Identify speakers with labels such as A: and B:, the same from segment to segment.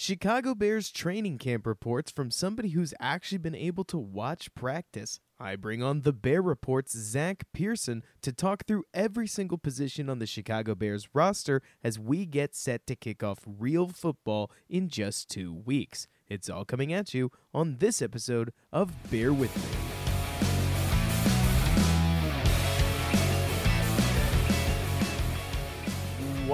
A: Chicago Bears training camp reports from somebody who's actually been able to watch practice. I bring on the Bear Report's Zach Pearson to talk through every single position on the Chicago Bears roster as we get set to kick off real football in just two weeks. It's all coming at you on this episode of Bear With Me.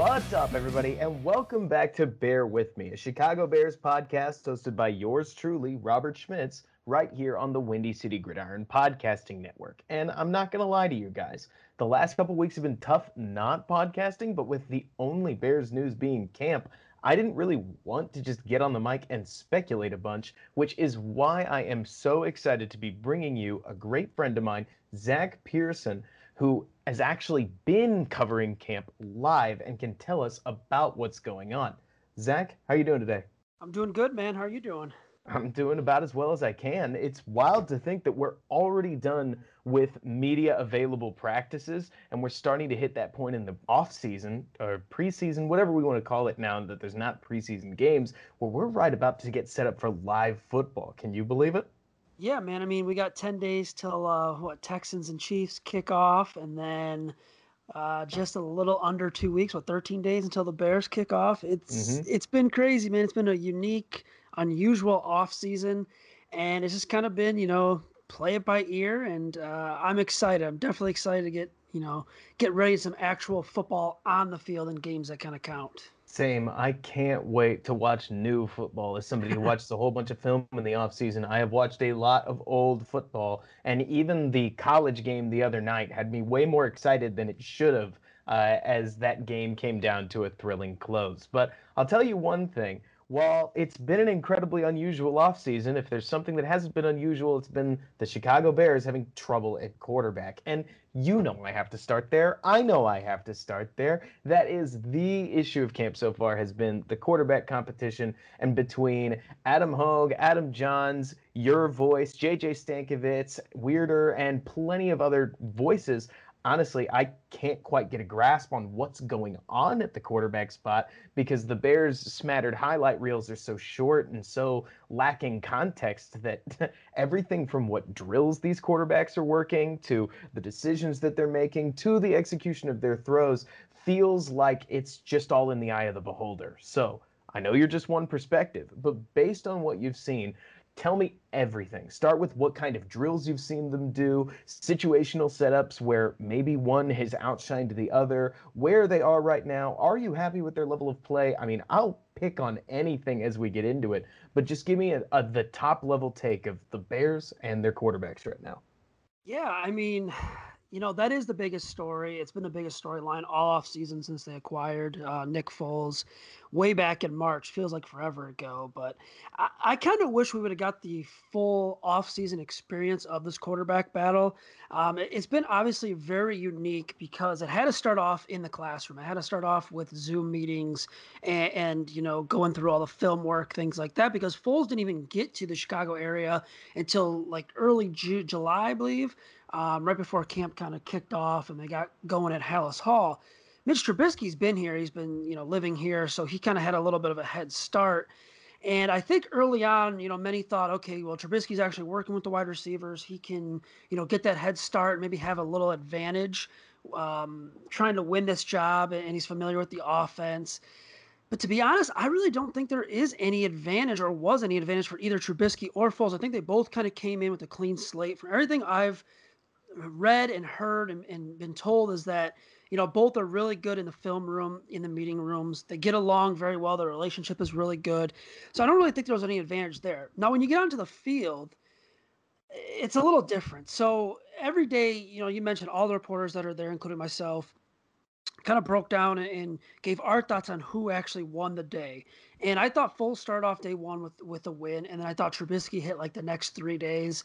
A: What's up, everybody, and welcome back to Bear With Me, a Chicago Bears podcast hosted by yours truly, Robert Schmitz, right here on the Windy City Gridiron Podcasting Network. And I'm not going to lie to you guys, the last couple weeks have been tough not podcasting, but with the only Bears news being camp, I didn't really want to just get on the mic and speculate a bunch, which is why I am so excited to be bringing you a great friend of mine, Zach Pearson, who has actually been covering camp live and can tell us about what's going on. Zach, how are you doing today?
B: I'm doing good, man. How are you doing?
A: I'm doing about as well as I can. It's wild to think that we're already done with media available practices and we're starting to hit that point in the off season or preseason, whatever we want to call it now that there's not preseason games, where we're right about to get set up for live football. Can you believe it?
B: Yeah, man. I mean, we got 10 days till uh, what Texans and Chiefs kick off, and then uh, just a little under two weeks, what 13 days until the Bears kick off. It's mm-hmm. it's been crazy, man. It's been a unique, unusual off season, and it's just kind of been, you know, play it by ear. And uh, I'm excited. I'm definitely excited to get you know get ready some actual football on the field and games that kind of count.
A: Same. I can't wait to watch new football. As somebody who watches a whole bunch of film in the off season, I have watched a lot of old football, and even the college game the other night had me way more excited than it should have, uh, as that game came down to a thrilling close. But I'll tell you one thing: while it's been an incredibly unusual offseason, if there's something that hasn't been unusual, it's been the Chicago Bears having trouble at quarterback. And you know I have to start there. I know I have to start there. That is the issue of camp so far has been the quarterback competition and between Adam Hoge, Adam Jahns, your voice, JJ Stankevitz, Wiederer, and plenty of other voices honestly, I can't quite get a grasp on what's going on at the quarterback spot because the Bears' smattered highlight reels are so short and so lacking context that everything from what drills these quarterbacks are working to the decisions that they're making to the execution of their throws feels like it's just all in the eye of the beholder. So, I know you're just one perspective, but based on what you've seen, Tell me everything. Start with what kind of drills you've seen them do, situational setups where maybe one has outshined the other, where they are right now. Are you happy with their level of play? I mean, I'll pick on anything as we get into it, but just give me a, a, the top level take of the Bears and their quarterbacks right now.
B: Yeah, I mean, you know that is the biggest story. It's been the biggest storyline all off season since they acquired uh, Nick Foles way back in March. Feels like forever ago, but I, I kind of wish we would have got the full off season experience of this quarterback battle. Um, it, has been obviously very unique because it had to start off in the classroom. It had to start off with Zoom meetings and, and you know going through all the film work, things like that. Because Foles didn't even get to the Chicago area until like early Ju- July, I believe um, right before camp kind of kicked off and they got going at Halas Hall. Mitch Trubisky's been here. He's been, you know, living here, so he kind of had a little bit of a head start. And I think early on, you know, many thought, okay, well, Trubisky's actually working with the wide receivers. He can, you know, get that head start, maybe have a little advantage um, trying to win this job, and he's familiar with the offense. But to be honest, I really don't think there is any advantage or was any advantage for either Trubisky or Foles. I think they both kind of came in with a clean slate. From everything I've read and heard and, and been told is that you know both are really good in the film room in the meeting rooms. They get along very well. Their relationship is really good. So i don't really think there was any advantage there. Now when you get onto the field it's a little different. So every day you know you mentioned all the reporters that are there including myself kind of broke down and gave our thoughts on who actually won the day. And I thought Foles start off day one with with a win, and then I thought Trubisky hit like the next three days.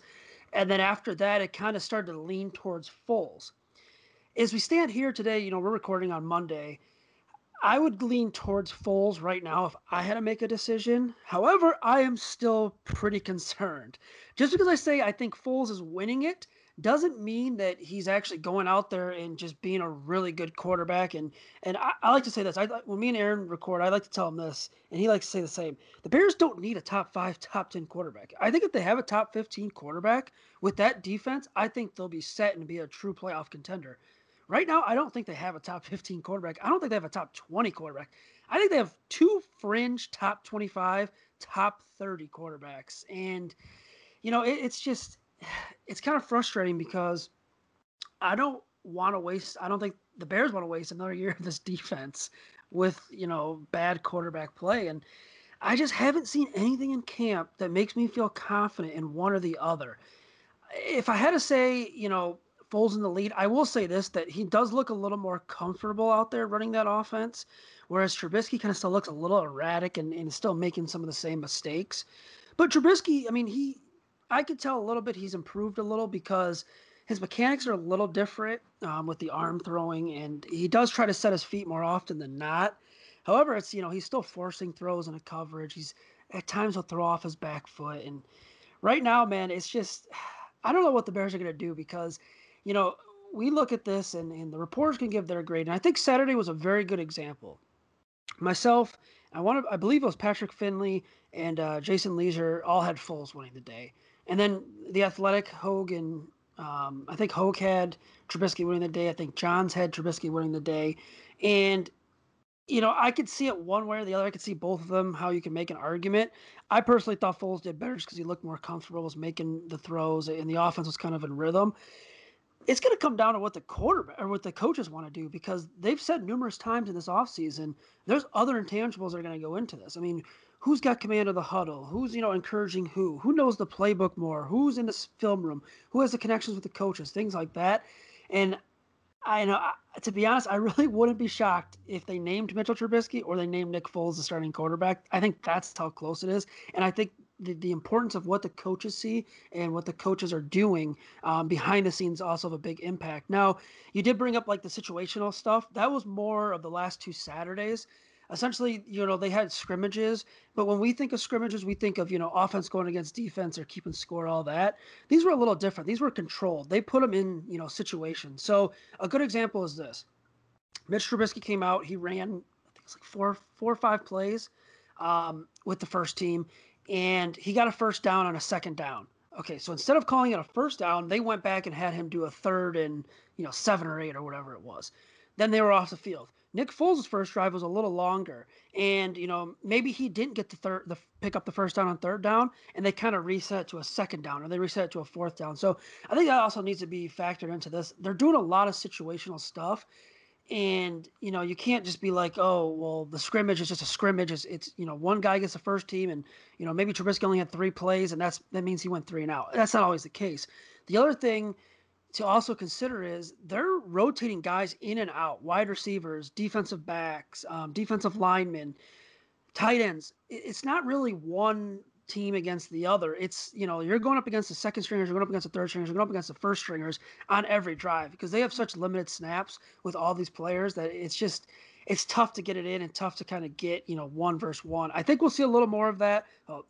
B: And then after that, it kind of started to lean towards Foles. As we stand here today, you know, we're recording on Monday. I would lean towards Foles right now if I had to make a decision. However, I am still pretty concerned. Just because I say I think Foles is winning it doesn't mean that he's actually going out there and just being a really good quarterback. And and I, I like to say this. I when me and Aaron record, I like to tell him this, and he likes to say the same. The Bears don't need a top five, top ten quarterback. I think if they have a top fifteen quarterback with that defense, I think they'll be set and be a true playoff contender. Right now, I don't think they have a top 15 quarterback. I don't think they have a top 20 quarterback. I think they have two fringe top 25, top 30 quarterbacks. And, you know, it, it's just, it's kind of frustrating because I don't want to waste, I don't think the Bears want to waste another year of this defense with, you know, bad quarterback play. And I just haven't seen anything in camp that makes me feel confident in one or the other. If I had to say, you know, Foles in the lead. I will say this that he does look a little more comfortable out there running that offense, whereas Trubisky kind of still looks a little erratic and, and still making some of the same mistakes. But Trubisky, I mean, he I could tell a little bit he's improved a little because his mechanics are a little different um, with the arm throwing, and he does try to set his feet more often than not. However, it's you know he's still forcing throws in a coverage. He's at times he'll throw off his back foot, and right now, man, it's just I don't know what the Bears are going to do because you know, we look at this and, and the reporters can give their grade. And I think Saturday was a very good example. Myself, I want to, I believe it was Patrick Finley and uh, Jason Lieser all had Foles winning the day. And then the athletic Hogan, um, I think Hoge had Trubisky winning the day. I think Jahns had Trubisky winning the day. And, you know, I could see it one way or the other. I could see both of them, how you can make an argument. I personally thought Foles did better just because he looked more comfortable, was making the throws, and the offense was kind of in rhythm it's going to come down to what the quarterback or what the coaches want to do because they've said numerous times in this offseason there's other intangibles that are going to go into this. I mean, who's got command of the huddle? Who's, you know, encouraging who? Who knows the playbook more? Who's in the film room? Who has the connections with the coaches? Things like that. And I know, to be honest, I really wouldn't be shocked if they named Mitchell Trubisky or they named Nick Foles the starting quarterback. I think that's how close it is. And I think the, the importance of what the coaches see and what the coaches are doing um, behind the scenes also have a big impact. Now, you did bring up like the situational stuff. That was more of the last two Saturdays. Essentially, you know, they had scrimmages, but when we think of scrimmages, we think of, you know, offense going against defense or keeping score, all that. These were a little different. These were controlled. They put them in, you know, situations. So a good example is this. Mitch Trubisky came out. He ran, I think it's like four, four or five plays um, with the first team and he got a first down on a second down. Okay, so instead of calling it a first down, they went back and had him do a third and you know seven or eight or whatever it was. Then they were off the field. Nick Foles' first drive was a little longer, and you know maybe he didn't get the third, the pick up the first down on third down, and they kind of reset to a second down, or they reset to a fourth down. So I think that also needs to be factored into this. They're doing a lot of situational stuff, and you know you can't just be like oh well the scrimmage is just a scrimmage it's, it's you know one guy gets the first team and you know maybe Trubisky only had three plays and that's that means he went three and out that's not always the case the other thing to also consider is they're rotating guys in and out wide receivers defensive backs um, defensive linemen tight ends it's not really one team against the other. It's, you know, you're going up against the second stringers, you're going up against the third stringers, you're going up against the first stringers on every drive because they have such limited snaps with all these players that it's just it's tough to get it in and tough to kind of get, you know, one versus one. I think we'll see a little more of that. Oh,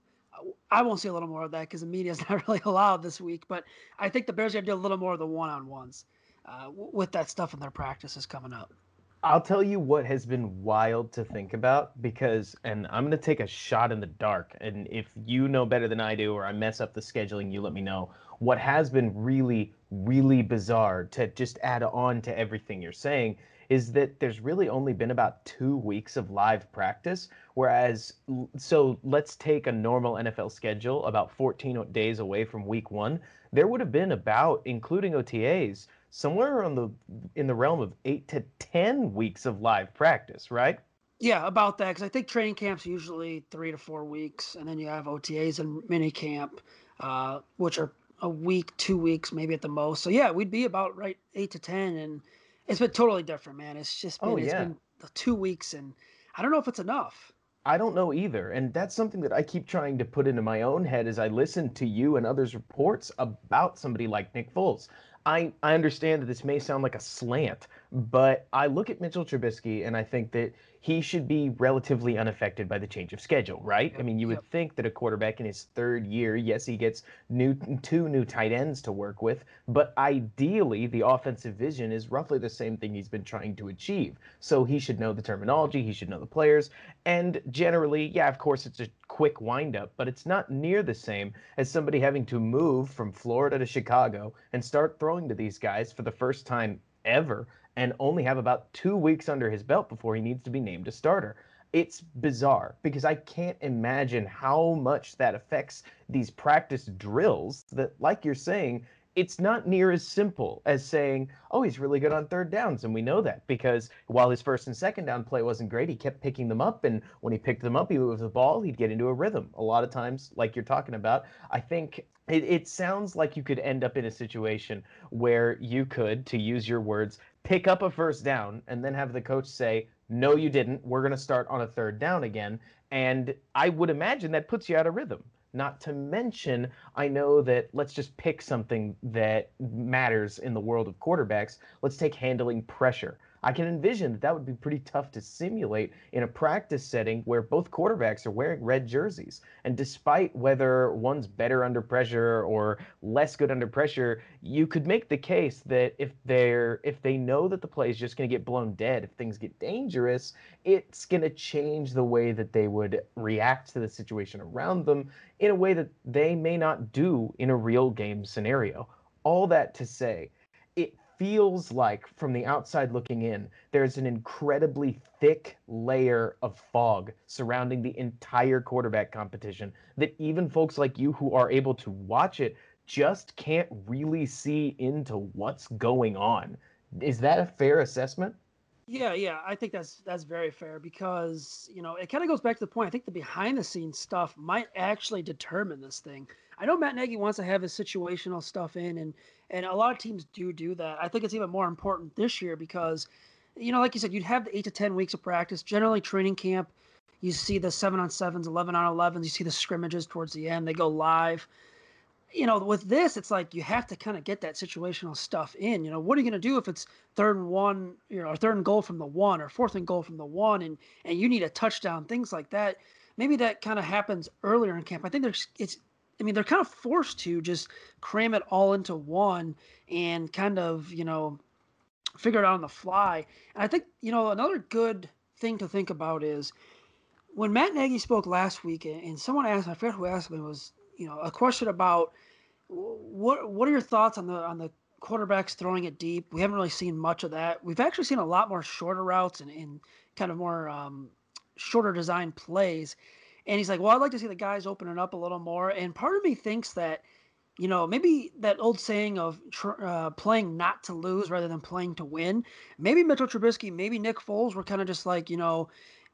B: I won't see a little more of that because the media is not really allowed this week, but I think the Bears to do a little more of the one on ones uh, with that stuff in their practices coming up.
A: I'll tell you what has been wild to think about because, and I'm going to take a shot in the dark. And if you know better than I do, or I mess up the scheduling, you let me know. What has been really, really bizarre to just add on to everything you're saying is that there's really only been about two weeks of live practice. Whereas, so let's take a normal NFL schedule about 14 days away from week one. There would have been about, including OTAs, somewhere on the in the realm of eight to ten weeks of live practice, right?
B: Yeah, about that because I think training camps usually three to four weeks, and then you have OTAs and mini camp, uh, which are a week, two weeks, maybe at the most. So yeah, we'd be about right eight to ten, and it's been totally different, man. It's just oh, been, oh, yeah. it's been two weeks, and I don't know if it's enough.
A: I don't know either. And that's something that I keep trying to put into my own head as I listen to you and others' reports about somebody like Nick Foles. I, I understand that this may sound like a slant, but I look at Mitchell Trubisky and I think that he should be relatively unaffected by the change of schedule, right? I mean, you would yep. think that a quarterback in his third year, yes, he gets new two new tight ends to work with, but ideally the offensive vision is roughly the same thing he's been trying to achieve. So he should know the terminology, he should know the players, and generally, yeah, of course it's a quick windup, but it's not near the same as somebody having to move from Florida to Chicago and start throwing to these guys for the first time ever and only have about two weeks under his belt before he needs to be named a starter. It's bizarre because I can't imagine how much that affects these practice drills that, like you're saying, it's not near as simple as saying, oh, he's really good on third downs. And we know that because while his first and second down play wasn't great, he kept picking them up. And when he picked them up, he moved the ball, he'd get into a rhythm. A lot of times, like you're talking about, I think it, it sounds like you could end up in a situation where you could, to use your words, pick up a first down and then have the coach say, no, you didn't. We're going to start on a third down again. And I would imagine that puts you out of rhythm. Not to mention, I know that let's just pick something that matters in the world of quarterbacks. Let's take handling pressure. I can envision that that would be pretty tough to simulate in a practice setting where both quarterbacks are wearing red jerseys. And despite whether one's better under pressure or less good under pressure, you could make the case that if they're if they know that the play is just going to get blown dead, if things get dangerous, it's going to change the way that they would react to the situation around them in a way that they may not do in a real game scenario. All that to say, feels like from the outside looking in, there's an incredibly thick layer of fog surrounding the entire quarterback competition that even folks like you who are able to watch it just can't really see into what's going on. Is that a fair assessment?
B: Yeah, yeah, I think that's that's very fair because you know it kind of goes back to the point. I think the behind the scenes stuff might actually determine this thing. I know Matt Nagy wants to have his situational stuff in, and and a lot of teams do do that. I think it's even more important this year because, you know, like you said, you'd have the eight to ten weeks of practice. Generally, training camp, you see the seven on sevens, eleven on elevens. You see the scrimmages towards the end. They go live. You know, with this, it's like you have to kind of get that situational stuff in. You know, what are you going to do if it's third and one, you know, or third and goal from the one, or fourth and goal from the one, and and you need a touchdown, things like that. Maybe that kind of happens earlier in camp. I think there's it's I mean, they're kind of forced to just cram it all into one and kind of, you know, figure it out on the fly. And I think, you know, another good thing to think about is when Matt Nagy spoke last week, and someone asked, I forget who asked me, was, you know, a question about what what are your thoughts on the on the quarterbacks throwing it deep? We haven't really seen much of that. We've actually seen a lot more shorter routes and, and kind of more um, shorter design plays. And he's like, well, I'd like to see the guys opening up a little more. And part of me thinks that, you know, maybe that old saying of tr- uh, playing not to lose rather than playing to win. Maybe Mitchell Trubisky, maybe Nick Foles were kind of just like, you know,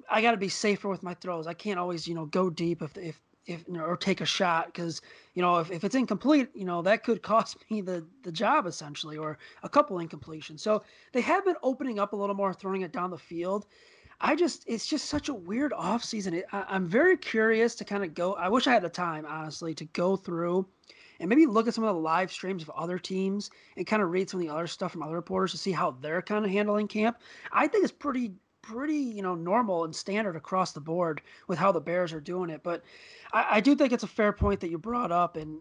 B: I got to be safer with my throws. I can't always, you know, go deep if if if or take a shot because you know if, if it's incomplete, you know that could cost me the the job essentially or a couple incompletions. So they have been opening up a little more, throwing it down the field. I just it's just such a weird off season. It, I, am very curious to kind of go. I wish I had the time, honestly, to go through and maybe look at some of the live streams of other teams and kind of read some of the other stuff from other reporters to see how they're kind of handling camp. I think it's pretty pretty you know normal and standard across the board with how the Bears are doing it. But I, I do think it's a fair point that you brought up, and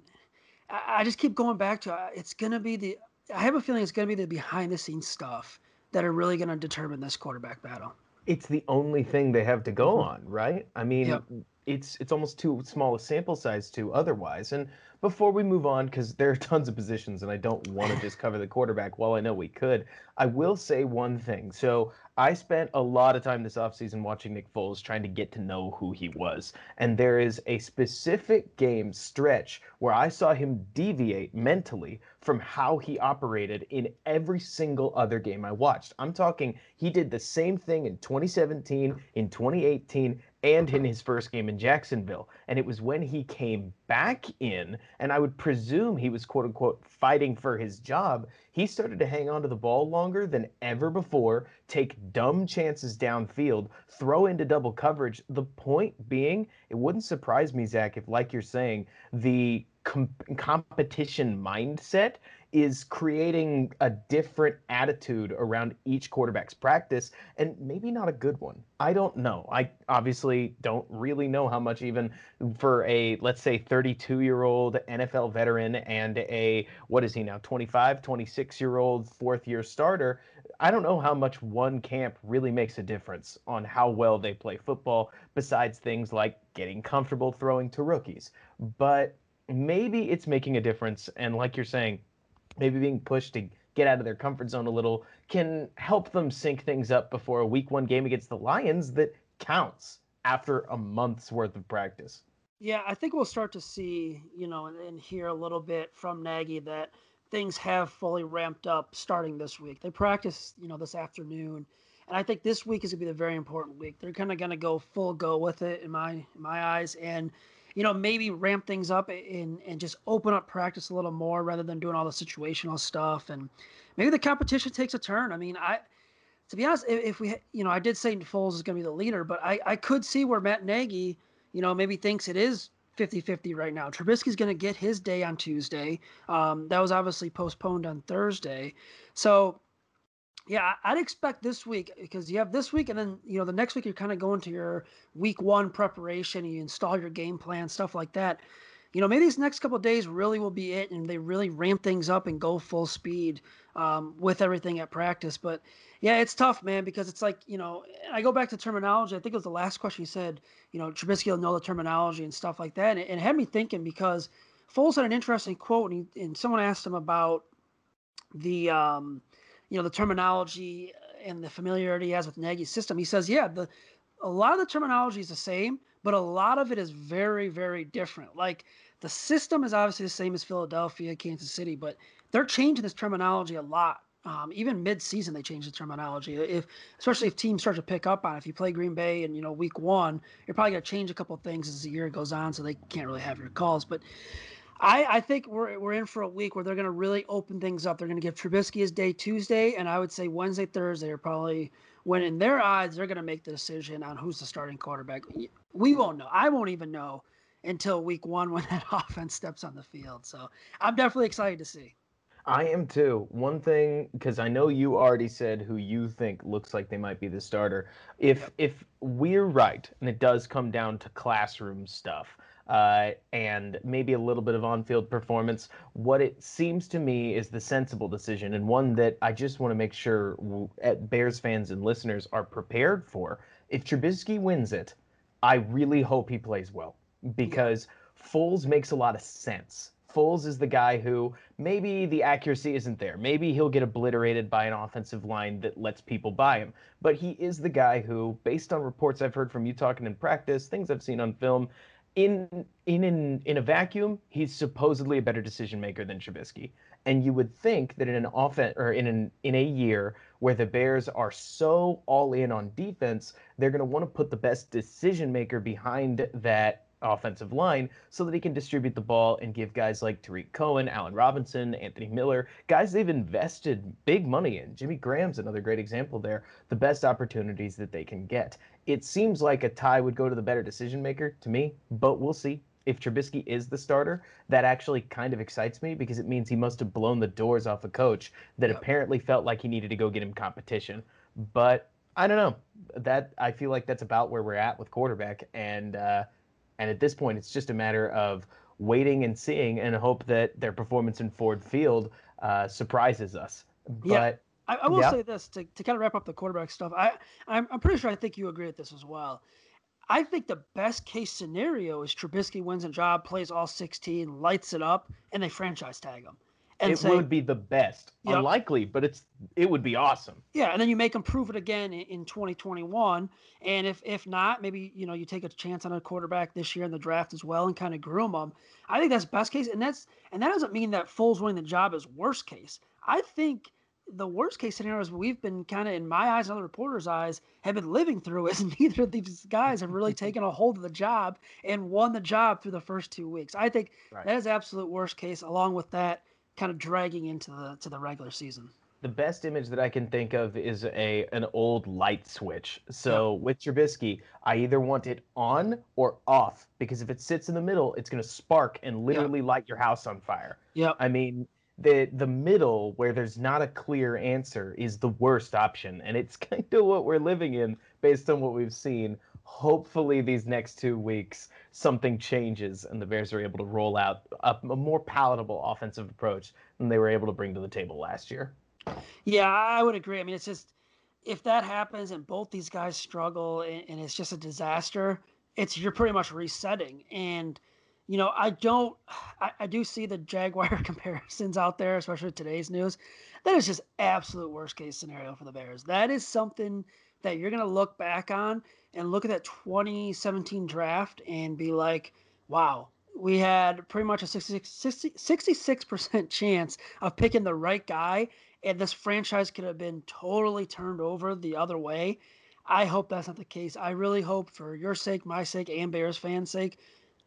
B: I, I just keep going back to uh, it's going to be the. I have a feeling it's going to be the behind the scenes stuff that are really going to determine this quarterback battle
A: it's the only thing they have to go mm-hmm. on, right? I mean, yep. it's it's almost too small a sample size to otherwise. And before we move on, because there are tons of positions, and I don't want to just cover the quarterback. While I know we could, I will say one thing. So I spent a lot of time this offseason watching Nick Foles, trying to get to know who he was. And there is a specific game stretch where I saw him deviate mentally from how he operated in every single other game I watched. I'm talking, he did the same thing in 2017, in 2018, and in his first game in Jacksonville. And it was when he came back in, and I would presume he was quote unquote fighting for his job, he started to hang on to the ball longer than ever before, take dumb chances downfield, throw into double coverage. The point being, it wouldn't surprise me, Zach, if, like you're saying, the com- competition mindset is creating a different attitude around each quarterback's practice and maybe not a good one. I don't know. I obviously don't really know how much even for a let's say 32-year-old NFL veteran and a what is he now 25, 26-year-old fourth-year starter. I don't know how much one camp really makes a difference on how well they play football besides things like getting comfortable throwing to rookies. But maybe it's making a difference and like you're saying maybe being pushed to get out of their comfort zone a little can help them sync things up before a week one game against the Lions that counts after a month's worth of practice.
B: Yeah, I think we'll start to see, you know, and, and hear a little bit from Nagy that things have fully ramped up starting this week. They practice, you know, this afternoon. And I think this week is going to be the very important week. They're kind of going to go full go with it in my in my eyes and you know, maybe ramp things up and and just open up practice a little more rather than doing all the situational stuff. And maybe the competition takes a turn. I mean, I to be honest, if, we, you know, I did say Foles is going to be the leader, but I I could see where Matt Nagy, you know, maybe thinks it is 50-50 right now. Trubisky's going to get his day on Tuesday. Um, that was obviously postponed on Thursday. So yeah, I'd expect this week because you have this week, and then you know the next week you're kind of going to your week one preparation. You install your game plan, stuff like that. You know, maybe these next couple days really will be it, and they really ramp things up and go full speed um, with everything at practice. But yeah, it's tough, man, because it's like you know, I go back to terminology. I think it was the last question you said. You know, Trubisky will know the terminology and stuff like that, and it, it had me thinking because Foles had an interesting quote, and, he, and someone asked him about the. Um, you know the terminology and the familiarity he has with Nagy's system. He says, yeah, the a lot of the terminology is the same, but a lot of it is very, very different. Like the system is obviously the same as Philadelphia, Kansas City, but they're changing this terminology a lot. Um, even mid-season, they change the terminology. If, especially if teams start to pick up on, it. if you play Green Bay and you know week one, you're probably gonna change a couple things as the year goes on, so they can't really have your calls. But I, I think we're we're in for a week where they're going to really open things up. They're going to give Trubisky his day Tuesday, and I would say Wednesday, Thursday are probably when in their eyes they're going to make the decision on who's the starting quarterback. We won't know. I won't even know until week one when that offense steps on the field. So I'm definitely excited to see.
A: I am too. One thing, because I know you already said who you think looks like they might be the starter. If if we're right, and it does come down to classroom stuff, uh, and maybe a little bit of on-field performance. What it seems to me is the sensible decision, and one that I just want to make sure Bears fans and listeners are prepared for. If Trubisky wins it, I really hope he plays well because Foles makes a lot of sense. Foles is the guy who maybe the accuracy isn't there. Maybe he'll get obliterated by an offensive line that lets people by him. But he is the guy who, based on reports I've heard from you talking in practice, things I've seen on film, in in in in a vacuum, he's supposedly a better decision maker than Trubisky. And you would think that in an offense or in an in a year where the Bears are so all in on defense, they're going to want to put the best decision maker behind that offensive line so that he can distribute the ball and give guys like Tarik Cohen, Allen Robinson, Anthony Miller, guys they've invested big money in. Jimmy Graham's another great example there, the best opportunities that they can get it seems like a tie would go to the better decision maker to me, but we'll see. If Trubisky is the starter, that actually kind of excites me because it means he must have blown the doors off a coach that yep. apparently felt like he needed to go get him competition. But I don't know. That I feel like that's about where we're at with quarterback, and uh, and at this point, it's just a matter of waiting and seeing, and hope that their performance in Ford Field uh, surprises us.
B: But I, I will say this to, to kind of wrap up the quarterback stuff. I I'm, I'm pretty sure I think you agree with this as well. I think the best case scenario is Trubisky wins a job, plays all 16, lights it up, and they franchise tag him.
A: And it say, would be the best. Yep. Unlikely, but it's it would be awesome.
B: Yeah, and then you make him prove it again in, in 2021. And if if not, maybe you know you take a chance on a quarterback this year in the draft as well and kind of groom them. I think that's best case, and that's and that doesn't mean that Foles winning the job is worst case. I think the worst case scenarios we've been kind of in my eyes and other reporters' eyes have been living through is neither of these guys have really taken a hold of the job and won the job through the first two weeks. I think right. that is absolute worst case, along with that kind of dragging into the to the regular season.
A: The best image that I can think of is a an old light switch. So with Trubisky, I either want it on or off because if it sits in the middle, it's going to spark and literally light your house on fire.
B: Yeah.
A: I mean, the the middle where there's not a clear answer is the worst option. And it's kind of what we're living in based on what we've seen. Hopefully these next two weeks something changes and the bears are able to roll out a, a more palatable offensive approach than they were able to bring to the table last year.
B: Yeah i would agree. I mean it's just if that happens and both these guys struggle and, and it's just a disaster it's you're pretty much resetting. And you know, I don't, I, I, do see the Jaguar comparisons out there, especially today's news. That is just absolute worst case scenario for the Bears. That is something that you're going to look back on and look at that 2017 draft and be like, wow, we had pretty much a 66, 66% chance of picking the right guy, and this franchise could have been totally turned over the other way. I hope that's not the case. I really hope, for your sake, my sake, and Bears fans' sake,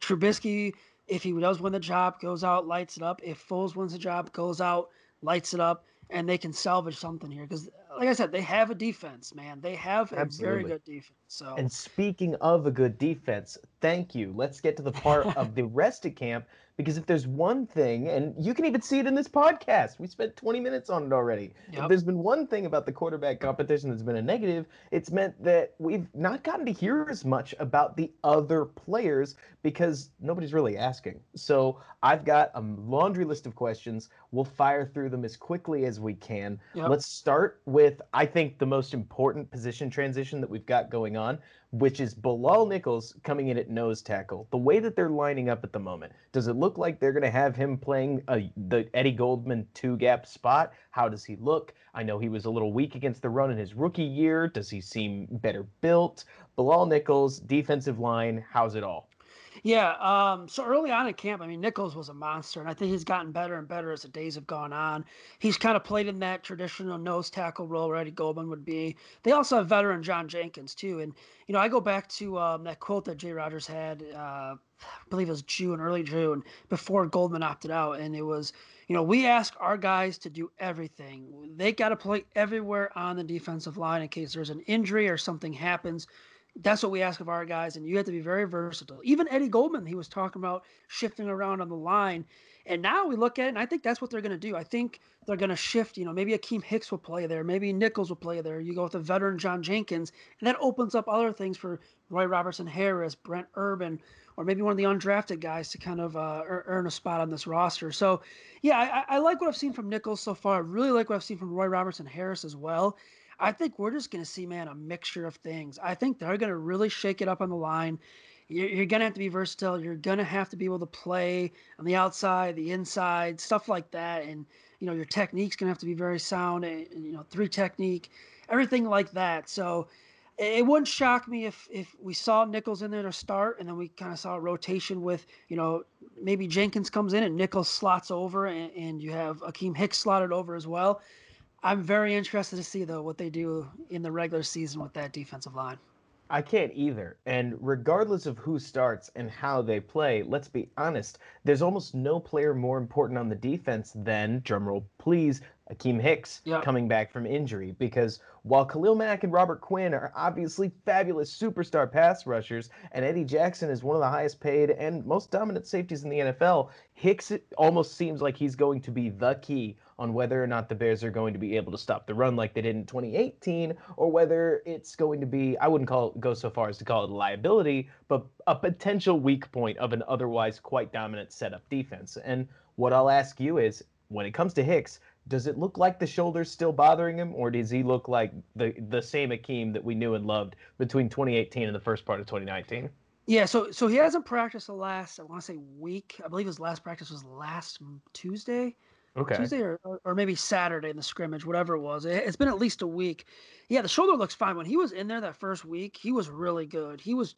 B: Trubisky, if he does win the job, goes out, lights it up. If Foles wins the job, goes out, lights it up, and they can salvage something here. Because, like I said, they have a defense, man. They have a Absolutely. very good defense. So.
A: And speaking of a good defense, thank you. Let's get to the part of the rest of camp because if there's one thing, and you can even see it in this podcast, we spent 20 minutes on it already. Yep. If there's been one thing about the quarterback competition that's been a negative, it's meant that we've not gotten to hear as much about the other players because nobody's really asking. So I've got a laundry list of questions. We'll fire through them as quickly as we can. Yep. Let's start with, I think, the most important position transition that we've got going on, which is Bilal Nichols coming in at nose tackle. The way that they're lining up at the moment, does it look like they're going to have him playing a, the Eddie Goldman two gap spot? How does he look? I know he was a little weak against the run in his rookie year. Does he seem better built? Bilal Nichols, defensive line, how's it all?
B: Yeah. Um, so early on in camp, I mean, Nichols was a monster, and I think he's gotten better and better as the days have gone on. He's kind of played in that traditional nose tackle role where Eddie Goldman would be. They also have veteran John Jenkins, too. And, you know, I go back to um, that quote that Jay Rodgers had, uh, I believe it was June, early June, before Goldman opted out. And it was, you know, we ask our guys to do everything. They got to play everywhere on the defensive line in case there's an injury or something happens that's what we ask of our guys, and you have to be very versatile. Even Eddie Goldman, he was talking about shifting around on the line. And now we look at it, and I think that's what they're going to do. I think they're going to shift. You know, maybe Akiem Hicks will play there, maybe Nichols will play there. You go with the veteran John Jenkins, and that opens up other things for Roy Robertson Harris, Brent Urban, or maybe one of the undrafted guys to kind of uh, earn a spot on this roster. So, yeah, I, I like what I've seen from Nichols so far. I really like what I've seen from Roy Robertson Harris as well. I think we're just going to see, man, a mixture of things. I think they're going to really shake it up on the line. You're, you're going to have to be versatile. You're going to have to be able to play on the outside, the inside, stuff like that. And, you know, your technique's going to have to be very sound, eh, and, you know, three technique, everything like that. So, it wouldn't shock me if if we saw Nichols in there to start, and then we kind of saw a rotation with you know maybe Jenkins comes in and Nichols slots over, and, and you have Akiem Hicks slotted over as well. I'm very interested to see though what they do in the regular season with that defensive line.
A: I can't either. And regardless of who starts and how they play, let's be honest, there's almost no player more important on the defense than, drumroll please, Akiem Hicks yep. coming back from injury. Because while Khalil Mack and Robert Quinn are obviously fabulous superstar pass rushers, and Eddie Jackson is one of the highest paid and most dominant safeties in the NFL, Hicks almost seems like he's going to be the key on whether or not the Bears are going to be able to stop the run like they did in 2018, or whether it's going to be, I wouldn't call it, go so far as to call it a liability, but a potential weak point of an otherwise quite dominant setup defense. And what I'll ask you is, when it comes to Hicks, does it look like the shoulder's still bothering him, or does he look like the the same Akiem that we knew and loved between 2018 and the first part of 2019?
B: Yeah, so so he hasn't practiced the last I want to say week. I believe his last practice was last Tuesday. Okay. Tuesday or, or maybe Saturday in the scrimmage, whatever it was. It, has been at least a week. Yeah, the shoulder looks fine. When he was in there that first week, he was really good. He was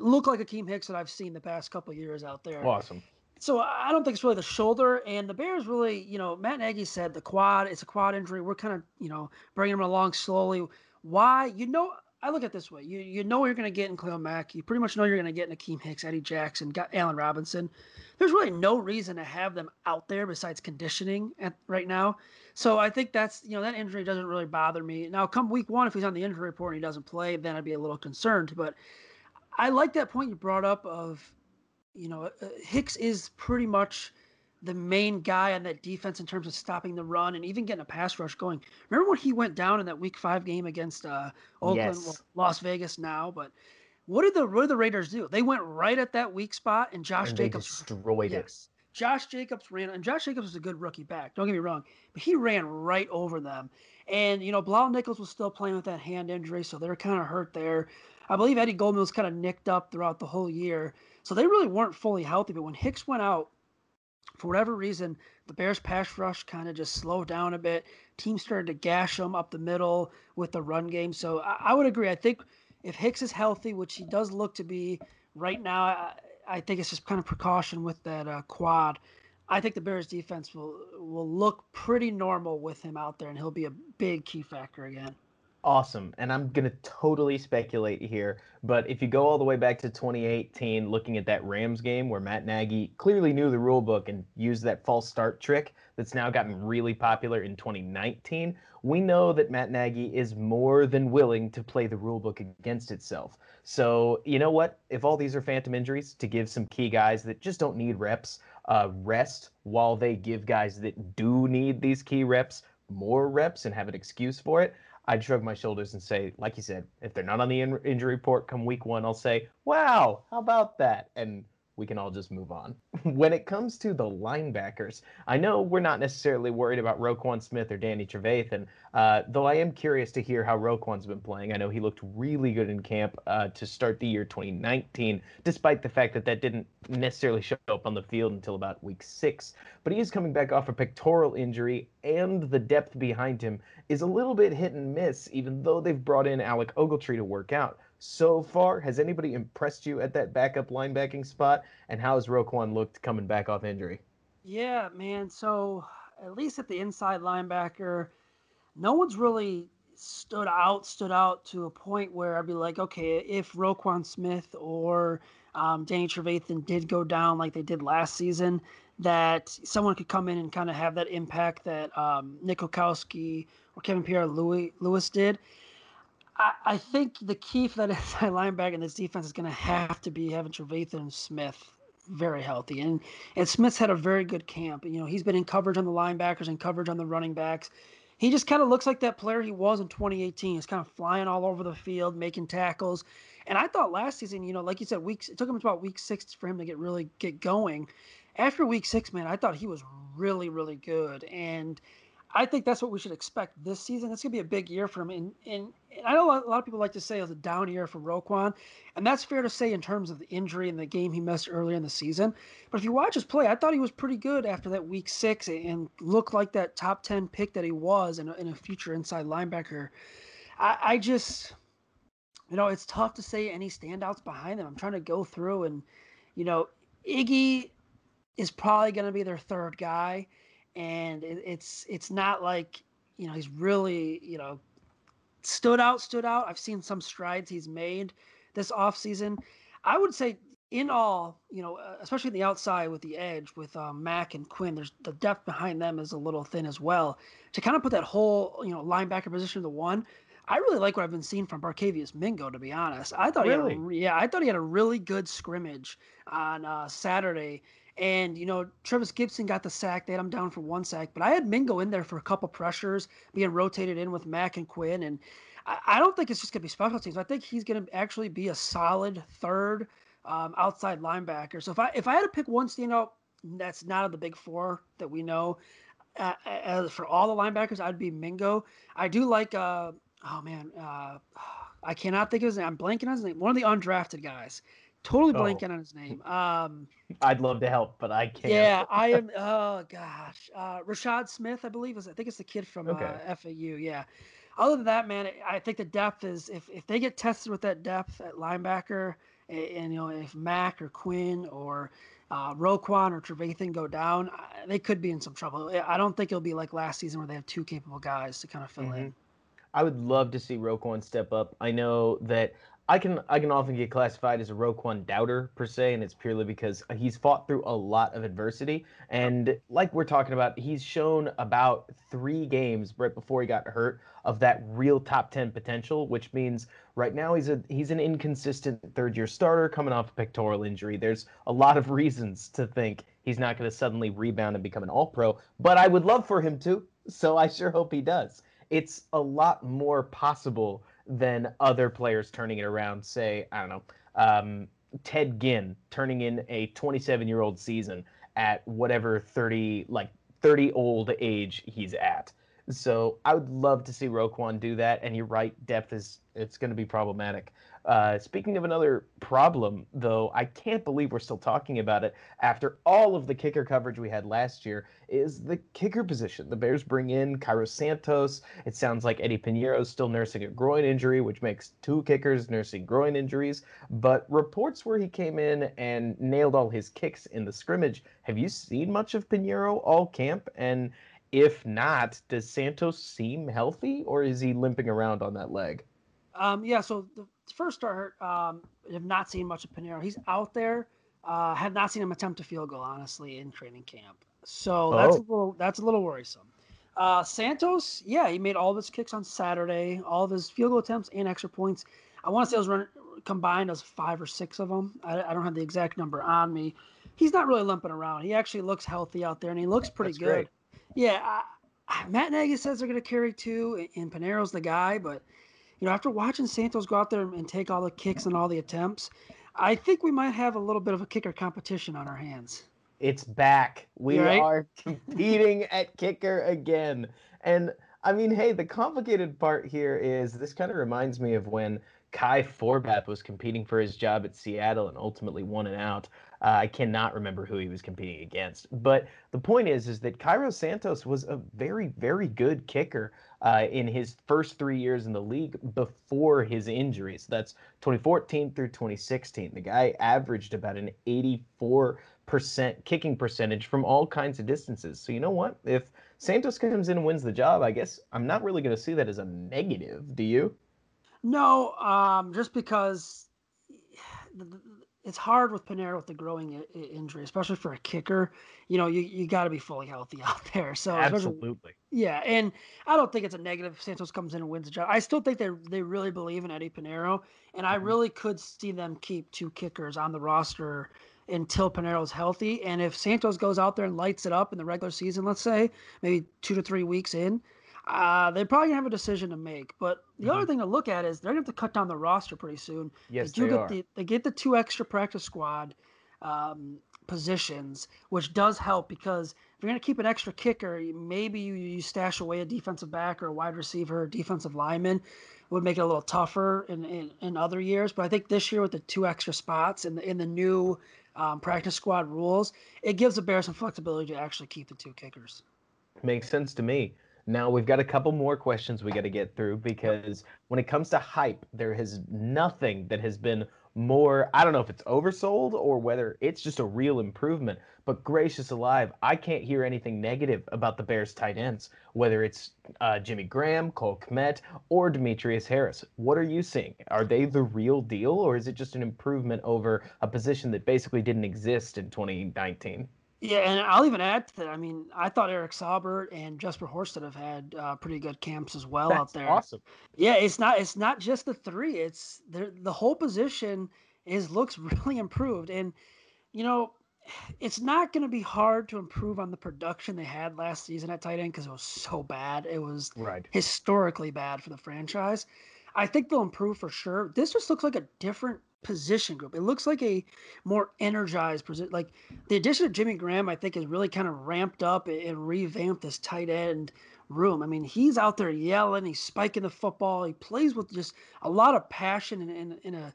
B: looked like Akiem Hicks that I've seen the past couple years out there.
A: Awesome.
B: So I don't think it's really the shoulder, and the Bears really, you know, Matt Nagy said the quad. It's a quad injury. We're kind of, you know, bringing him along slowly. Why? You know, I look at this way. You you know you're going to get in Khalil Mack. You pretty much know you're going to get in Akiem Hicks, Eddie Jackson, got Allen Robinson there's really no reason to have them out there besides conditioning at right now. So I think that's you know that injury doesn't really bother me. Now come week one, if he's on the injury report and he doesn't play, then I'd be a little concerned. But I like that point you brought up of you know uh, Hicks is pretty much the main guy on that defense in terms of stopping the run and even getting a pass rush going. Remember when he went down in that Week Five game against uh, Oakland, yes. Las Vegas now, but. What did the what did the Raiders do? They went right at that weak spot, and Josh
A: and
B: Jacobs
A: destroyed yes,
B: it. Josh Jacobs ran, and Josh Jacobs was a good rookie back. Don't get me wrong, but he ran right over them. And you know, Bilal Nichols was still playing with that hand injury, so they were kind of hurt there. I believe Eddie Goldman was kind of nicked up throughout the whole year, so they really weren't fully healthy. But when Hicks went out, for whatever reason, the Bears' pass rush kind of just slowed down a bit. Teams started to gash them up the middle with the run game. So I, I would agree. I think if Hicks is healthy, which he does look to be right now, I, I think it's just kind of precaution with that uh, quad. I think the Bears defense will will look pretty normal with him out there, and he'll be a big key factor again
A: awesome. And I'm going to totally speculate here. But if you go all the way back to 2018, looking at that Rams game where Matt Nagy clearly knew the rule book and used that false start trick that's now gotten really popular in 2019, we know that Matt Nagy is more than willing to play the rule book against itself. So, you know what? If all these are phantom injuries, to give some key guys that just don't need reps uh, rest while they give guys that do need these key reps more reps and have an excuse for it, I'd shrug my shoulders and say, like you said, if they're not on the in- injury report come week one, I'll say, wow, how about that? And we can all just move on. when it comes to the linebackers, I know we're not necessarily worried about Roquan Smith or Danny Trevathan, uh, though I am curious to hear how Roquan's been playing. I know he looked really good in camp uh, to start the year 2019, despite the fact that that didn't necessarily show up on the field until about week six. But he is coming back off a pectoral injury, and the depth behind him is a little bit hit and miss, even though they've brought in Alec Ogletree to work out so far? Has anybody impressed you at that backup linebacking spot? And how has Roquan looked coming back off injury?
B: Yeah, man. So at least at the inside linebacker, no one's really stood out, stood out to a point where I'd be like, okay, if Roquan Smith or um, Danny Trevathan did go down like they did last season, that someone could come in and kind of have that impact that um, Nick Kwiatkoski or Kevin Pierre-Louis did. I, I think the key for that inside linebacker in this defense is going to have to be having Trevathan Smith very healthy. And and Smith's had a very good camp. You know, he's been in coverage on the linebackers and coverage on the running backs. He just kind of looks like that player he was in 2018. He's kind of flying all over the field, making tackles. And I thought last season, you know, like you said, weeks it took him about week six for him to get really get going. After week six, man, I thought he was really, really good. And I think that's what we should expect this season. It's going to be a big year for him. And, and, and I know a lot of people like to say it was a down year for Roquan, and that's fair to say in terms of the injury and the game he missed earlier in the season. But if you watch his play, I thought he was pretty good after that week six and looked like that top 10 pick that he was in a, in a future inside linebacker. I, I just, you know, it's tough to say any standouts behind them. I'm trying to go through and, you know, Iggy is probably going to be their third guy and it, it's it's not like you know he's really you know stood out stood out i've seen some strides he's made this offseason i would say in all you know uh, especially in the outside with the edge with um, mack and quinn there's the depth behind them is a little thin as well to kind of put that whole you know linebacker position to one I really like what I've been seeing from Barkevious Mingo, to be honest. I thought really? he had a, yeah, I thought he had a really good scrimmage on uh, Saturday, and, you know, Trevis Gipson got the sack. They had him down for one sack, but I had Mingo in there for a couple pressures, being rotated in with Mack and Quinn. And I, I don't think it's just going to be special teams. I think he's going to actually be a solid third um, outside linebacker. So if I if I had to pick one standout that's not of the big four that we know, uh, as for all the linebackers, I'd be Mingo. I do like, uh, oh man, uh, I cannot think of his name. I'm blanking on his name. One of the undrafted guys. Totally oh. blanking on his name. Um,
A: I'd love to help, but I can't.
B: Yeah, I am. Oh gosh, uh, Rashad Smith, I believe is. I think it's the kid from okay. uh, FAU. Yeah. Other than that, man, I think the depth is if if they get tested with that depth at linebacker, and, and you know if Mack or Quinn or uh, Roquan or Trevathan go down, they could be in some trouble. I don't think it'll be like last season where they have two capable guys to kind of fill mm-hmm. in.
A: I would love to see Roquan step up. I know that I can I can often get classified as a Roquan doubter per se, and it's purely because he's fought through a lot of adversity. And like we're talking about, he's shown about three games right before he got hurt of that real top ten potential, which means right now he's a he's an inconsistent third year starter coming off a pectoral injury. There's a lot of reasons to think he's not going to suddenly rebound and become an all pro, but I would love for him to. So I sure hope he does. It's a lot more possible than other players turning it around. Say, I don't know, um, Ted Ginn turning in a 27 year old season at whatever 30 like 30 old age he's at. So I would love to see Roquan do that. And you're right, depth is it's going to be problematic. Uh, speaking of another problem, though, I can't believe we're still talking about it after all of the kicker coverage we had last year. Is the kicker position? The Bears bring in Cairo Santos. It sounds like Eddie Piñeiro is still nursing a groin injury, which makes two kickers nursing groin injuries. But reports where he came in and nailed all his kicks in the scrimmage. Have you seen much of Piñeiro all camp? And if not, does Santos seem healthy, or is he limping around on that leg?
B: Um, yeah, so the first start, um, have not seen much of Piñeiro. He's out there. Uh, have not seen him attempt a field goal, honestly, in training camp. So oh. that's a little that's a little worrisome. Uh, Santos, yeah, he made all of his kicks on Saturday, all of his field goal attempts and extra points. I want to say it was run, combined as five or six of them. I, I, don't have the exact number on me. He's not really limping around. He actually looks healthy out there, and he looks pretty That's good. Great. Yeah, I, Matt Nagy says they're going to carry two, and Piñeiro's the guy, but – you know, after watching Santos go out there and take all the kicks and all the attempts, I think we might have a little bit of a kicker competition on our hands.
A: It's back. We right? are competing at kicker again. And I mean, hey, the complicated part here is this kind of reminds me of when Kai Forbath was competing for his job at Seattle and ultimately won it out. Uh, I cannot remember who he was competing against, but the point is, is that Cairo Santos was a very, very good kicker uh, in his first three years in the league before his injuries. So that's 2014 through 2016. The guy averaged about an 84 percent kicking percentage from all kinds of distances. So you know what? If Santos comes in and wins the job, I guess I'm not really going to see that as a negative. Do you?
B: No, um, just because it's hard with Piñeiro with the growing I- injury, especially for a kicker. You know, you, you got to be fully healthy out there. So
A: absolutely,
B: yeah. And I don't think it's a negative if Santos comes in and wins the job. I still think they they really believe in Eddie Piñeiro, and I mm-hmm. really could see them keep two kickers on the roster until Piñeiro's healthy. And if Santos goes out there and lights it up in the regular season, let's say maybe two to three weeks in, uh, they probably gonna have a decision to make. But the mm-hmm. other thing to look at is they're going to have to cut down the roster pretty soon.
A: Yes,
B: they,
A: they
B: get
A: are.
B: The, they get the two extra practice squad um, positions, which does help because if you're going to keep an extra kicker, maybe you, you stash away a defensive back or a wide receiver, or defensive lineman would make it a little tougher in, in, in other years. But I think this year with the two extra spots and the, in the new um, practice squad rules, it gives the Bears some flexibility to actually keep the two kickers.
A: Makes sense to me. Now we've got a couple more questions we got to get through because when it comes to hype, there has nothing that has been more. I don't know if it's oversold or whether it's just a real improvement. But gracious alive, I can't hear anything negative about the Bears tight ends, whether it's uh, Jimmy Graham, Cole Kmet, or Demetrius Harris. What are you seeing? Are they the real deal, or is it just an improvement over a position that basically didn't exist in 2019?
B: Yeah, and I'll even add to that. I mean, I thought Eric Saubert and Jesper Horsted have had uh, pretty good camps as well
A: That's
B: out there.
A: Awesome.
B: Yeah, it's not it's not just the three. It's the whole position is looks really improved, and you know, it's not going to be hard to improve on the production they had last season at tight end because it was so bad. It was
A: right.
B: historically bad for the franchise. I think they'll improve for sure. This just looks like a different position group. It looks like a more energized position. Like the addition of Jimmy Graham, I think, has really kind of ramped up and revamped this tight end room. I mean, he's out there yelling, he's spiking the football, he plays with just a lot of passion and in, in, a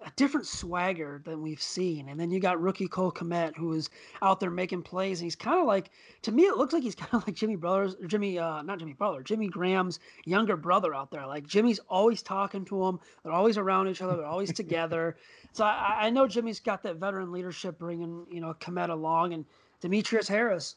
B: a different swagger than we've seen. And then you got rookie Cole Kmet, who is out there making plays. And he's kind of like, to me, it looks like he's kind of like Jimmy Brothers, Jimmy, uh, not Jimmy Butler, Jimmy Graham's younger brother out there. Like Jimmy's always talking to him. They're always around each other. They're always together. So I, I know Jimmy's got that veteran leadership bringing, you know, Kmet along. And Demetrius Harris,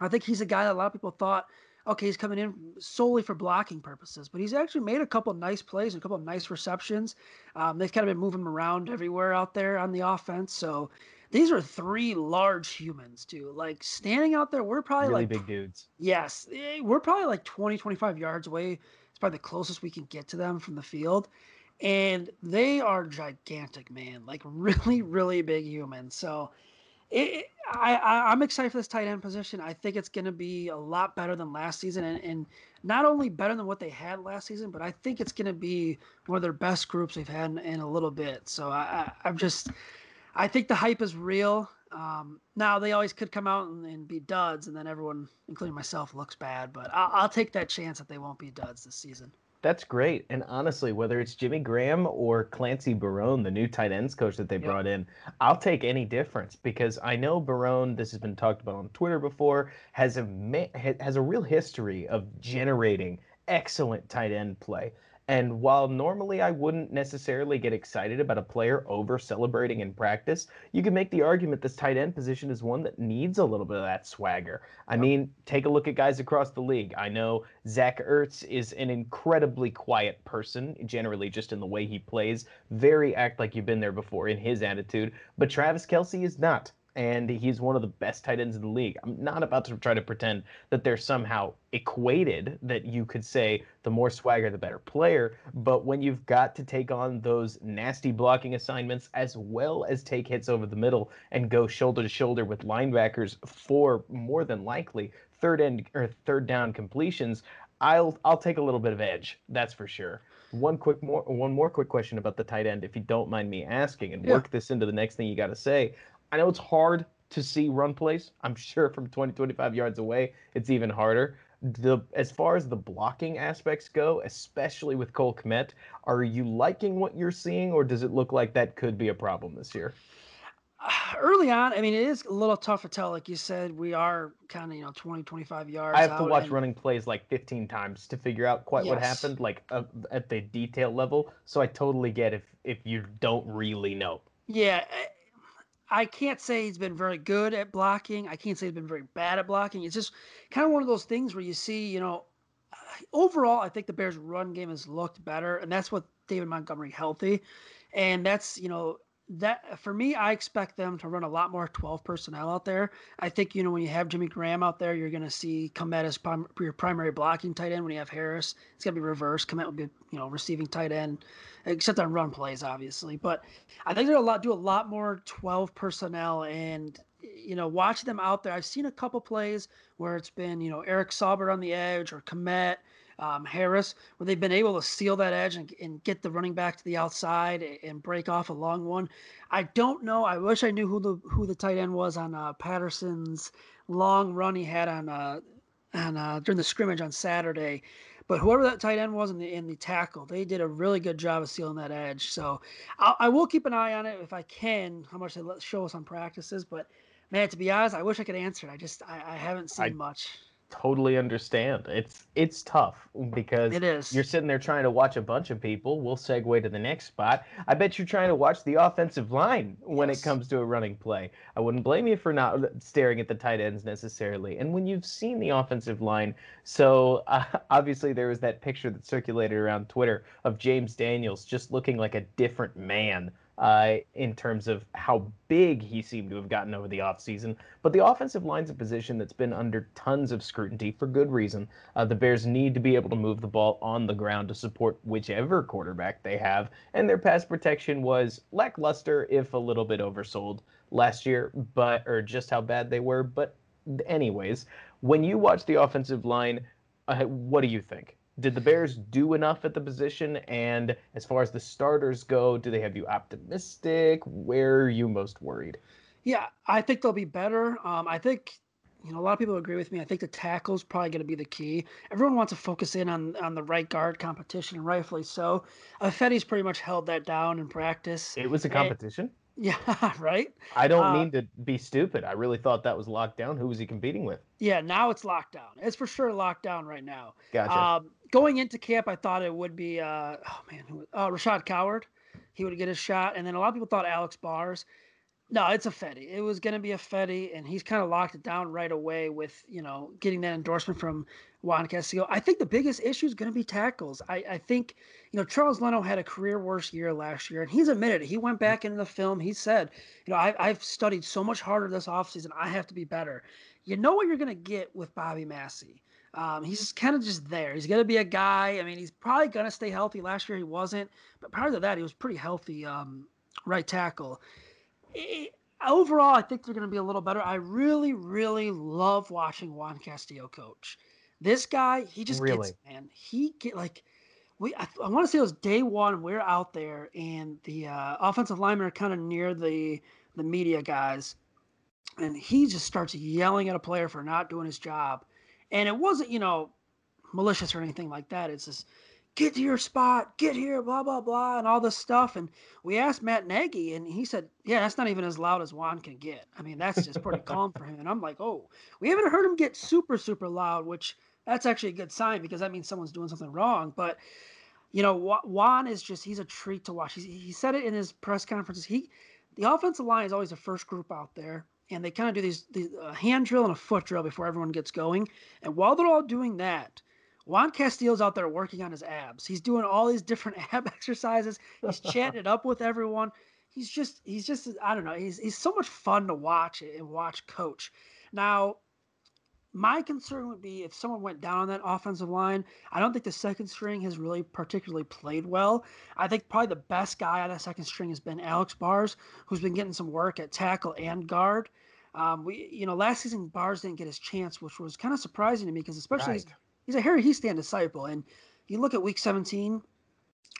B: I think he's a guy that a lot of people thought okay, he's coming in solely for blocking purposes, but he's actually made a couple nice plays and a couple of nice receptions. Um, they've kind of been moving him around everywhere out there on the offense. So these are three large humans, too. Like standing out there, we're probably
A: really
B: like
A: big dudes.
B: Yes, eh, we're probably like 20, 25 yards away. It's probably the closest we can get to them from the field. And they are gigantic, man. Like really, really big humans. So it, I, I am excited for this tight end position. I think it's going to be a lot better than last season, and, and not only better than what they had last season, but I think it's going to be one of their best groups they've had in, in a little bit. So I, I, am just, I think the hype is real. Um, now they always could come out and, and, be duds, and then everyone, including myself, looks bad. But I'll, I'll take that chance that they won't be duds this season.
A: That's great. And honestly, whether it's Jimmy Graham or Clancy Barone, the new tight ends coach that they yep. brought in, I'll take any difference because I know Barone, this has been talked about on Twitter before, has a has a real history of generating excellent tight end play. And while normally I wouldn't necessarily get excited about a player over celebrating in practice, you can make the argument this tight end position is one that needs a little bit of that swagger. I mean, take a look at guys across the league. I know Zach Ertz is an incredibly quiet person, generally just in the way he plays, very act like you've been there before in his attitude, but Travis Kelce is not and he's one of the best tight ends in the league. I'm not about to try to pretend that they're somehow equated, that you could say the more swagger, the better player. But when you've got to take on those nasty blocking assignments as well as take hits over the middle and go shoulder to shoulder with linebackers for more than likely third end or third down completions, I'll I'll take a little bit of edge. That's for sure. One quick more one more quick question about the tight end, if you don't mind me asking, and yeah. work this into the next thing you got to say. I know it's hard to see run plays. I'm sure from 20, 25 yards away, it's even harder. The as far as the blocking aspects go, especially with Cole Kmet, are you liking what you're seeing, or does it look like that could be a problem this year?
B: Early on, I mean, it is a little tough to tell. Like you said, we are kind of, you know, 20, 25 yards.
A: I have to watch and... running plays like 15 times to figure out quite yes. what happened, like uh, at the detail level. So I totally get if if you don't really know.
B: Yeah, I can't say he's been very good at blocking. I can't say he's been very bad at blocking. It's just kind of one of those things where you see, you know, overall, I think the Bears' run game has looked better, and that's what David Montgomery healthy, and that's you know that for me, I expect them to run a lot more 12 personnel out there. I think, you know, when you have Jimmy Graham out there, you're going to see Kmet as prim- your primary blocking tight end. When you have Harris, it's going to be reverse. Kmet will be, you know, receiving tight end, except on run plays, obviously. But I think they're a lot, do a lot more 12 personnel and, you know, watch them out there. I've seen a couple plays where it's been, you know, Eric Saubert on the edge or Kmet um, Harris, where they've been able to seal that edge and, and get the running back to the outside and break off a long one. I don't know. I wish I knew who the who the tight end was on uh, Patterson's long run he had on uh, on uh, during the scrimmage on Saturday. But whoever that tight end was in the in the tackle, they did a really good job of sealing that edge. So I'll, I will keep an eye on it if I can. How much they let show us on practices, but man, to be honest, I wish I could answer it. I just I, I haven't seen I, much
A: totally understand. It's it's tough because
B: it is.
A: You're sitting there trying to watch a bunch of people. We'll segue to the next spot. I bet you're trying to watch the offensive line when yes. it comes to a running play. I wouldn't blame you for not staring at the tight ends necessarily. And when you've seen the offensive line, so uh, obviously there was that picture that circulated around Twitter of James Daniels just looking like a different man uh, in terms of how big he seemed to have gotten over the offseason. But the offensive line's a position that's been under tons of scrutiny for good reason. Uh, the Bears need to be able to move the ball on the ground to support whichever quarterback they have, and their pass protection was lackluster, if a little bit oversold last year, but or just how bad they were. But anyways, when you watch the offensive line, uh, what do you think? Did the Bears do enough at the position? And as far as the starters go, do they have you optimistic? Where are you most worried?
B: Yeah, I think they'll be better. Um, I think you know a lot of people agree with me. I think the tackle's probably going to be the key. Everyone wants to focus in on on the right guard competition, and rightfully so. Uh, Fetty's pretty much held that down in practice.
A: It was a competition.
B: Yeah, right.
A: I don't uh, mean to be stupid. I really thought that was locked down. Who was he competing with?
B: Yeah, now it's locked down. It's for sure locked down right now.
A: Gotcha. Um,
B: going into camp, I thought it would be uh, oh man, uh, Rashad Coward. He would get a shot, and then a lot of people thought Alex Bars. No, it's Ifedi. It was going to be Ifedi, and he's kind of locked it down right away with you know getting that endorsement from Juan Castillo. I think the biggest issue is going to be tackles. I, I think you know Charles Leno had a career worst year last year, and he's admitted it. He went back into the film. He said, you know, I, I've studied so much harder this offseason. I have to be better. You know what you're going to get with Bobby Massie. Um, he's just kind of just there. He's going to be a guy. I mean, he's probably going to stay healthy. Last year he wasn't, but prior to that, he was pretty healthy um, right tackle it, overall, I think they're going to be a little better. I really, really love watching Juan Castillo coach. This guy, he just really? gets man. He get like we. I, I want to say it was day one. We are out there, and the uh, offensive linemen are kind of near the the media guys, and he just starts yelling at a player for not doing his job. And it wasn't, you know, malicious or anything like that. It's just get to your spot, get here, blah, blah, blah, and all this stuff. And we asked Matt Nagy, and he said, yeah, that's not even as loud as Juan can get. I mean, that's just pretty calm for him. And I'm like, oh, we haven't heard him get super, super loud, which that's actually a good sign because that means someone's doing something wrong. But, you know, Juan is just, he's a treat to watch. He's, he said it in his press conferences. He, the offensive line is always the first group out there. And they kind of do these, these uh, hand drill and a foot drill before everyone gets going. And while they're all doing that, Juan Castillo's out there working on his abs. He's doing all these different ab exercises. He's chatting it up with everyone. He's just he's just I don't know. He's he's so much fun to watch and watch coach. Now, my concern would be if someone went down on that offensive line. I don't think the second string has really particularly played well. I think probably the best guy on that second string has been Alex Bars, who's been getting some work at tackle and guard. Um, we, you know, last season Bars didn't get his chance, which was kind of surprising to me because especially right he's a Harry Hiestand disciple. And you look at Week 17,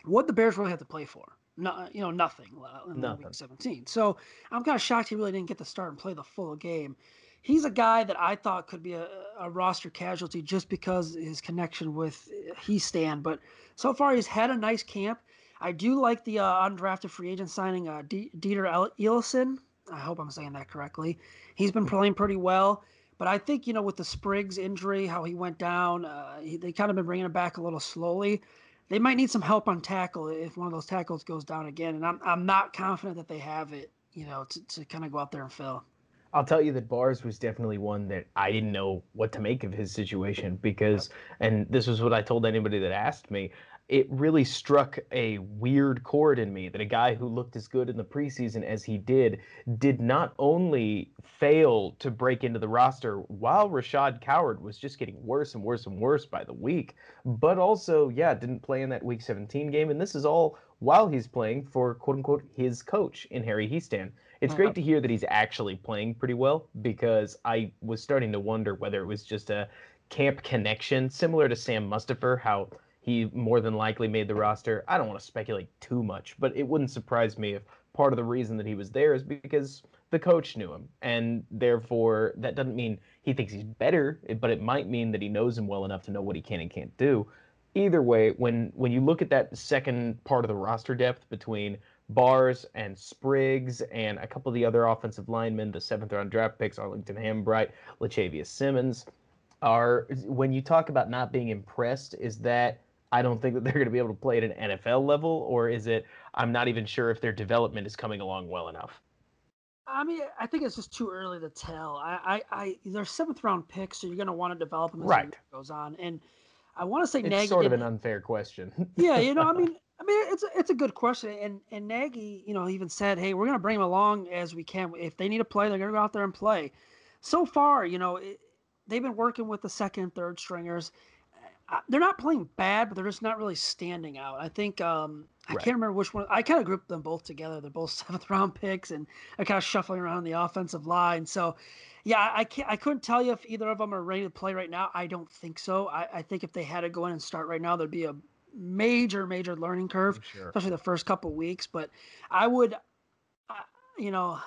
B: what the Bears really have to play for? No, you know, nothing. Uh, in nothing. Week 17. So I'm kind of shocked he really didn't get to start and play the full game. He's a guy that I thought could be a, a roster casualty just because his connection with Hiestand. But so far, he's had a nice camp. I do like the uh, undrafted free agent signing, uh, D- Dieter Eliason. I hope I'm saying that correctly. He's been playing pretty well. But I think you know with the Spriggs injury, how he went down, uh, he, they kind of been bringing him back a little slowly. They might need some help on tackle if one of those tackles goes down again, and I'm I'm not confident that they have it, you know, to, to kind of go out there and fill.
A: I'll tell you that Bars was definitely one that I didn't know what to make of his situation because, and this was what I told anybody that asked me it really struck a weird chord in me that a guy who looked as good in the preseason as he did did not only fail to break into the roster while Rashad Coward was just getting worse and worse and worse by the week, but also, yeah, didn't play in that week 17 game. And this is all while he's playing for quote unquote his coach in Harry Hiestand. It's great to hear that he's actually playing pretty well because I was starting to wonder whether it was just a camp connection, similar to Sam Mustipher, how he more than likely made the roster. I don't want to speculate too much, but it wouldn't surprise me if part of the reason that he was there is because the coach knew him. And therefore, that doesn't mean he thinks he's better, but it might mean that he knows him well enough to know what he can and can't do. Either way, when when you look at that second part of the roster depth between Bars and Spriggs and a couple of the other offensive linemen, the seventh round draft picks, Arlington Hambright, Lachavious Simmons, are when you talk about not being impressed, is that I don't think that they're going to be able to play at an NFL level, or is it I'm not even sure if their development is coming along well enough?
B: I mean, I think it's just too early to tell. I, I, I they're seventh round picks, so you're going to want to develop them as right. it goes on. And I want to say
A: it's
B: Nagy
A: sort of an unfair question.
B: yeah, you know, I mean, I mean, it's a, it's a good question. And and Nagy, you know, even said, hey, we're going to bring them along as we can. If they need to play, they're going to go out there and play. So far, you know, it, they've been working with the second third stringers they're not playing bad, but they're just not really standing out. I think um, I right. can't remember which one. I kind of grouped them both together. They're both seventh round picks, and I kind of shuffling around the offensive line. So, yeah, I can't. I couldn't tell you if either of them are ready to play right now. I don't think so. I, I think if they had to go in and start right now, there'd be a major, major learning curve, sure. especially the first couple weeks. But I would, you know,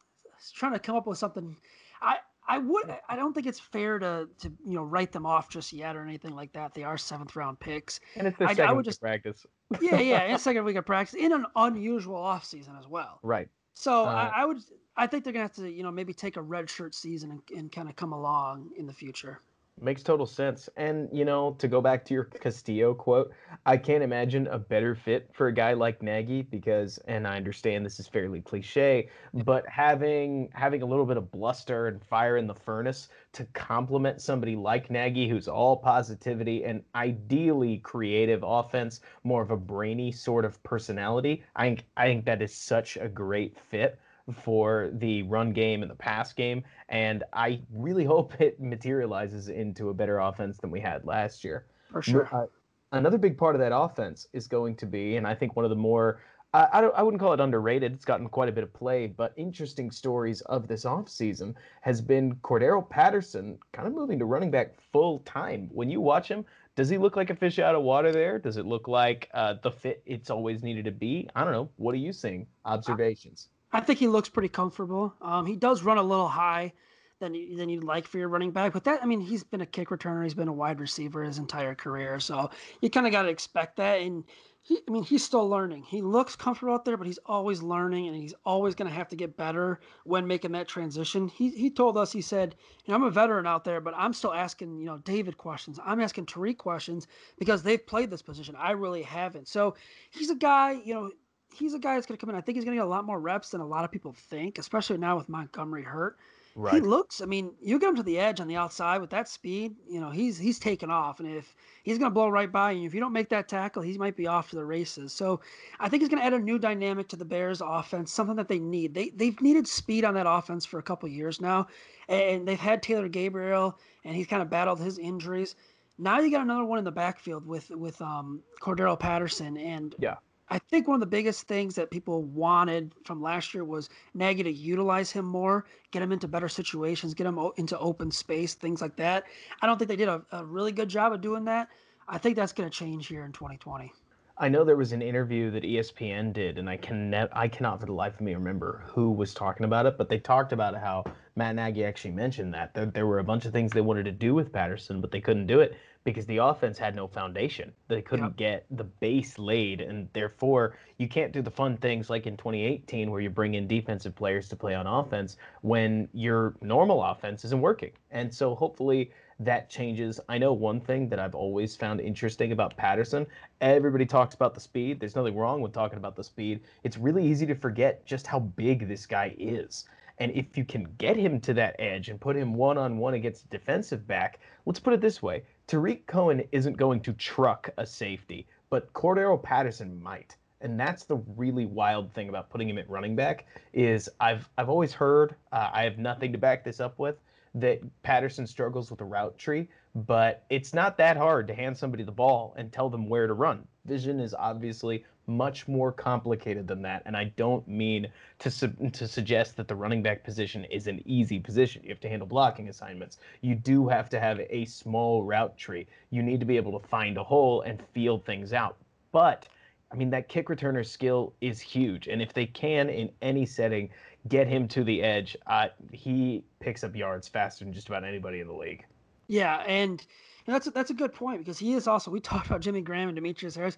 B: trying to come up with something. I I would. I don't think it's fair to to you know write them off just yet or anything like that. They are seventh round picks.
A: And it's the I, second I would just, practice.
B: yeah, yeah, it's second week of practice in an unusual off season as well.
A: Right.
B: So uh, I, I, would. I think they're gonna have to you know maybe take a red shirt season and, and kind of come along in the future.
A: Makes total sense. And, you know, to go back to your Castillo quote, I can't imagine a better fit for a guy like Nagy because and I understand this is fairly cliche, but having having a little bit of bluster and fire in the furnace to complement somebody like Nagy who's all positivity and ideally creative offense, more of a brainy sort of personality. I think I think that is such a great fit for the run game and the pass game. And I really hope it materializes into a better offense than we had last year.
B: For sure. Uh,
A: another big part of that offense is going to be, and I think one of the more I, I, I wouldn't call it underrated. It's gotten quite a bit of play, but interesting stories of this offseason has been Cordarrelle Patterson kind of moving to running back full time. When you watch him, does he look like a fish out of water there? Does it look like uh, the fit it's always needed to be? I don't know. What are you seeing? Observations.
B: I think he looks pretty comfortable. Um, he does run a little high than you, than you'd like for your running back, but that I mean, he's been a kick returner, he's been a wide receiver his entire career, so you kind of got to expect that. And he, I mean, he's still learning. He looks comfortable out there, but he's always learning, and he's always going to have to get better when making that transition. He he told us, he said, you know, I'm a veteran out there, but I'm still asking, you know, David questions. I'm asking Tarik questions because they've played this position. I really haven't. So he's a guy, you know he's a guy that's going to come in. I think he's going to get a lot more reps than a lot of people think, especially now with Montgomery hurt. Right. He looks. I mean, you get him to the edge on the outside with that speed. You know, he's he's taken off, and if he's going to blow right by you, if you don't make that tackle, he might be off to the races. So, I think he's going to add a new dynamic to the Bears' offense, something that they need. They they've needed speed on that offense for a couple years now, and they've had Taylor Gabriel, and he's kind of battled his injuries. Now you got another one in the backfield with with um, Cordarrelle Patterson, and
A: yeah,
B: I think one of the biggest things that people wanted from last year was Nagy to utilize him more, get him into better situations, get him into open space, things like that. I don't think they did a, a really good job of doing that. I think that's going to change here in 2020.
A: I know there was an interview that ESPN did, and I can ne- I cannot for the life of me remember who was talking about it, but they talked about how Matt Nagy actually mentioned that there, there were a bunch of things they wanted to do with Patterson, but they couldn't do it because the offense had no foundation. They couldn't yep. get the base laid, and therefore you can't do the fun things like in 2018 where you bring in defensive players to play on offense when your normal offense isn't working. And so hopefully that changes. I know one thing that I've always found interesting about Patterson. Everybody talks about the speed. There's nothing wrong with talking about the speed. It's really easy to forget just how big this guy is. And if you can get him to that edge and put him one on one against a defensive back, let's put it this way Tarik Cohen isn't going to truck a safety, but Cordarrelle Patterson might. And that's the really wild thing about putting him at running back is I've I've always heard uh, I have nothing to back this up with that Patterson struggles with a route tree, but it's not that hard to hand somebody the ball and tell them where to run. Vision is obviously much more complicated than that. And I don't mean to su- to suggest that the running back position is an easy position. You have to handle blocking assignments. You do have to have a small route tree. You need to be able to find a hole and feel things out. But I mean that kick returner skill is huge, and if they can in any setting get him to the edge, uh, he picks up yards faster than just about anybody in the league.
B: Yeah, and that's a, that's a good point because he is also. We talked about Jimmy Graham and Demetrius Harris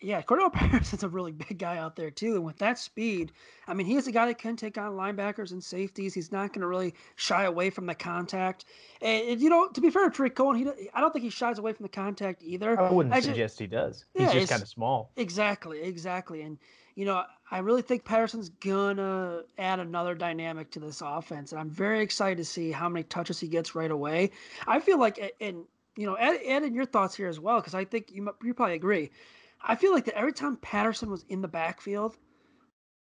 B: yeah, Cordarrelle Patterson's a really big guy out there too, and with that speed, I mean, he is a guy that can take on linebackers and safeties. He's not going to really shy away from the contact. And, you know, to be fair to Tarik Cohen, he I don't think he shies away from the contact either.
A: I wouldn't I suggest just, he does. He's just kind of small.
B: Exactly, exactly, and you know, I really think Patterson's gonna add another dynamic to this offense, and I'm very excited to see how many touches he gets right away. I feel like, and you know, add, add in your thoughts here as well, because I think you you probably agree. I feel like that every time Patterson was in the backfield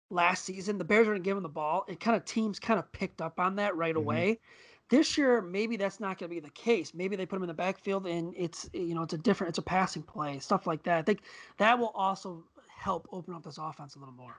B: last season, the Bears weren't giving the ball. It kind of teams kind of picked up on that right mm-hmm. away. This year, maybe that's not going to be the case. Maybe they put him in the backfield and it's you know it's a different, it's a passing play, stuff like that. I think that will also help open up this offense a little more.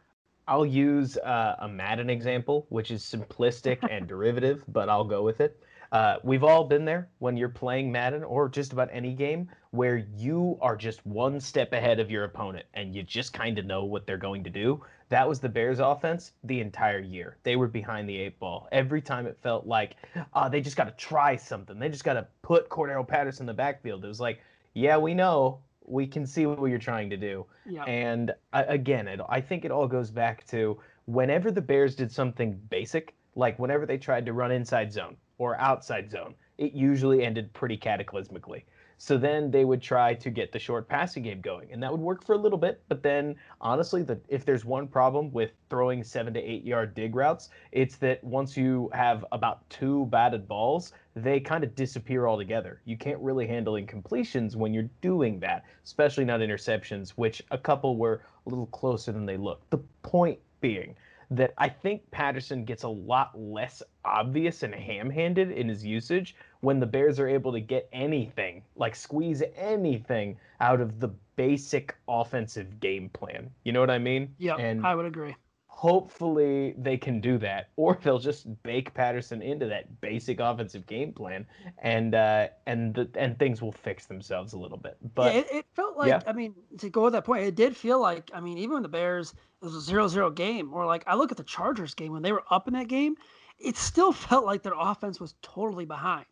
A: I'll use uh, a Madden example, which is simplistic and derivative, but I'll go with it. Uh, we've all been there when you're playing Madden or just about any game where you are just one step ahead of your opponent and you just kind of know what they're going to do. That was the Bears offense the entire year. They were behind the eight ball. Every time it felt like uh, they just got to try something. They just got to put Cordarrelle Patterson in the backfield. It was like, yeah, we know. We can see what you're trying to do. Yep. And uh, again, it, I think it all goes back to whenever the Bears did something basic, like whenever they tried to run inside zone or outside zone. it usually ended pretty cataclysmically. So then they would try to get the short passing game going, and that would work for a little bit. But then, honestly, the, if there's one problem with throwing seven to eight yard dig routes, it's that once you have about two batted balls, they kind of disappear altogether. You can't really handle incompletions when you're doing that, especially not interceptions, which a couple were a little closer than they looked. The point being, that I think Patterson gets a lot less obvious and ham handed in his usage when the Bears are able to get anything, like squeeze anything out of the basic offensive game plan. You know what I mean?
B: Yeah, and I would agree.
A: Hopefully they can do that, or they'll just bake Patterson into that basic offensive game plan, and uh, and the, and things will fix themselves a little bit. But
B: yeah, it, it, felt like yeah. I mean to go at that point, it did feel like I mean even when the Bears it was a zero-zero game, or like I look at the Chargers game when they were up in that game, it still felt like their offense was totally behind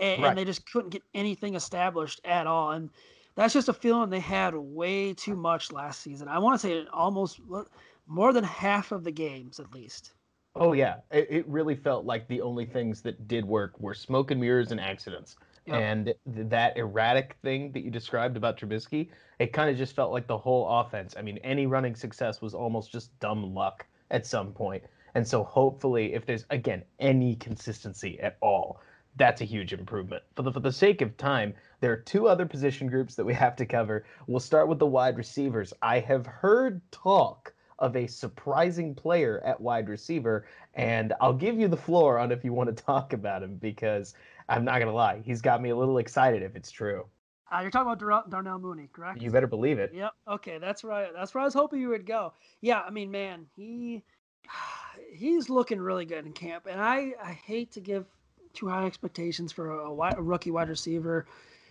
B: and, right. and they just couldn't get anything established at all. And that's just a feeling they had way too much last season. I want to say almost more than half of the games, at least.
A: Oh yeah, it, it really felt like the only things that did work were smoke and mirrors and accidents. Yep. And th- that erratic thing that you described about Trubisky, it kind of just felt like the whole offense. I mean, any running success was almost just dumb luck at some point. And so hopefully, if there's again any consistency at all, that's a huge improvement. For the, for the sake of time, there are two other position groups that we have to cover. We'll start with the wide receivers. I have heard talk of a surprising player at wide receiver, and I'll give you the floor on if you want to talk about him because I'm not gonna lie, he's got me a little excited if it's true.
B: Uh, you're talking about Dar- Darnell Mooney, correct?
A: You better believe it.
B: Yep. Okay, that's right. That's where I was hoping you would go. Yeah, I mean, man, he he's looking really good in camp, and I I hate to give too high expectations for a, a rookie wide receiver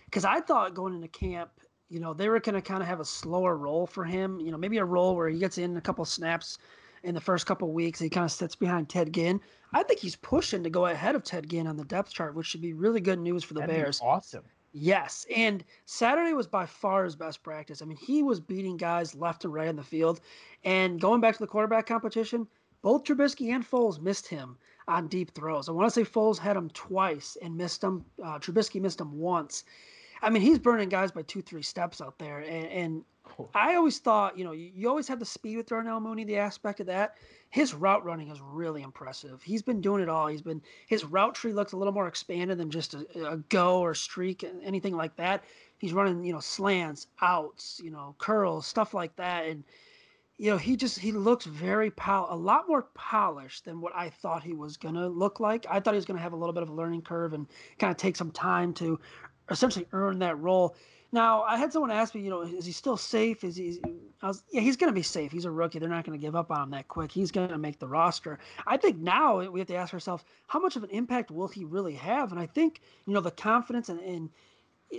B: because I thought going into camp, you know, they were going to kind of have a slower role for him. You know, maybe a role where he gets in a couple snaps in the first couple weeks. He kind of sits behind Ted Ginn. I think he's pushing to go ahead of Ted Ginn on the depth chart, which should be really good news for the
A: That'd
B: Bears.
A: awesome.
B: Yes, and Saturday was by far his best practice. I mean, he was beating guys left and right in the field. And going back to the quarterback competition, both Trubisky and Foles missed him on deep throws. I want to say Foles had him twice and missed him. Uh, Trubisky missed him once. I mean, he's burning guys by two, three steps out there. And, and I always thought, you know, you, you always had the speed with Darnell Mooney, the aspect of that. His route running is really impressive. He's been doing it all. He's been his route tree looks a little more expanded than just a, a go or streak, anything like that. He's running, you know, slants, outs, you know, curls, stuff like that. And you know, he just he looks very pol a lot more polished than what I thought he was gonna look like. I thought he was gonna have a little bit of a learning curve and kind of take some time to essentially earn that role. Now, I had someone ask me, you know, is he still safe? Is he? I was, yeah, he's going to be safe. He's a rookie. They're not going to give up on him that quick. He's going to make the roster. I think now we have to ask ourselves, how much of an impact will he really have? And I think, you know, the confidence and, and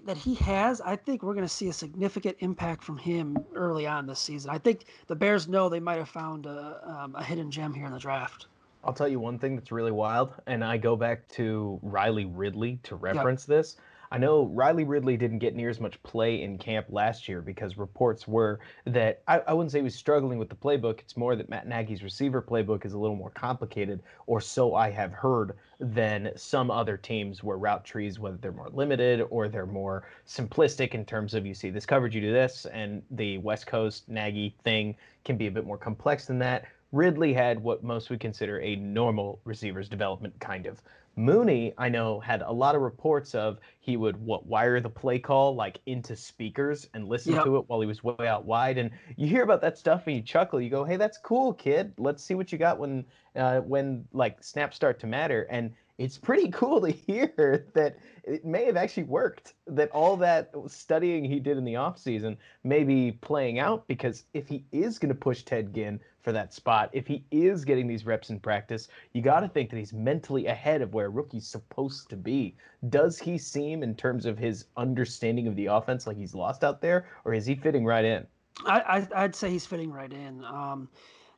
B: that he has, I think we're going to see a significant impact from him early on this season. I think the Bears know they might have found a, um, a hidden gem here in the draft.
A: I'll tell you one thing that's really wild, and I go back to Riley Ridley to reference yep. this. I know Riley Ridley didn't get near as much play in camp last year because reports were that I, I, wouldn't say he was struggling with the playbook. It's more that Matt Nagy's receiver playbook is a little more complicated, or so I have heard, than some other teams where route trees, whether they're more limited or they're more simplistic in terms of you see this coverage, you do this, and the West Coast Nagy thing can be a bit more complex than that. Ridley had what most would consider a normal receivers development kind of. Mooney, I know, had a lot of reports of he would what wire the play call like into speakers and listen yep. to it while he was way out wide. And you hear about that stuff and you chuckle. You go, "Hey, that's cool, kid. Let's see what you got when uh, when like snaps start to matter." And it's pretty cool to hear that it may have actually worked that all that studying he did in the offseason may be playing out because if he is going to push ted ginn for that spot if he is getting these reps in practice you got to think that he's mentally ahead of where a rookie's supposed to be does he seem in terms of his understanding of the offense like he's lost out there or is he fitting right in
B: I, I would say he's fitting right in um,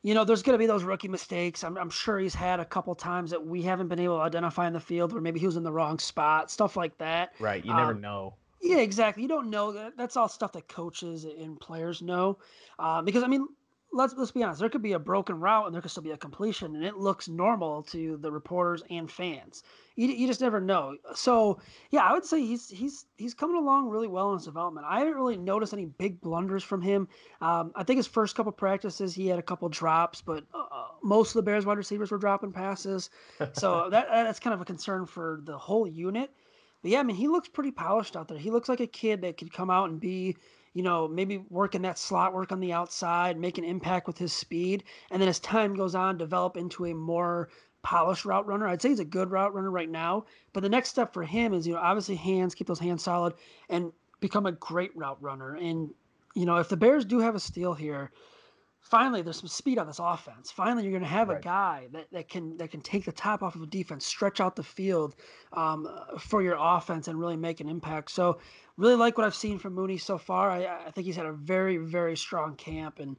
B: you know, there's going to be those rookie mistakes. I'm, I'm sure he's had a couple times that we haven't been able to identify in the field, where maybe he was in the wrong spot, stuff like that.
A: Right. You never um, know.
B: Yeah, exactly. You don't know that. That's all stuff that coaches and players know. Uh, because I mean, let's let's be honest. There could be a broken route and there could still be a completion, and it looks normal to the reporters and fans. You, you just never know. So yeah, I would say he's he's he's coming along really well in his development. I haven't really noticed any big blunders from him. Um, I think his first couple practices he had a couple drops, but uh, uh most of the Bears wide receivers were dropping passes. So that that's kind of a concern for the whole unit. But yeah, I mean he looks pretty polished out there. He looks like a kid that could come out and be you know, maybe working that slot work on the outside, make an impact with his speed, and then as time goes on, develop into a more polished route runner. I'd say he's a good route runner right now, but the next step for him is, you know, obviously hands, keep those hands solid, and become a great route runner. And you know, if the Bears do have a steal here, finally there's some speed on this offense. Finally, you're going to have right. a guy that, that can that can take the top off of a defense, stretch out the field um, for your offense, and really make an impact. So, really like what I've seen from Mooney so far. I, I think he's had a very very strong camp, and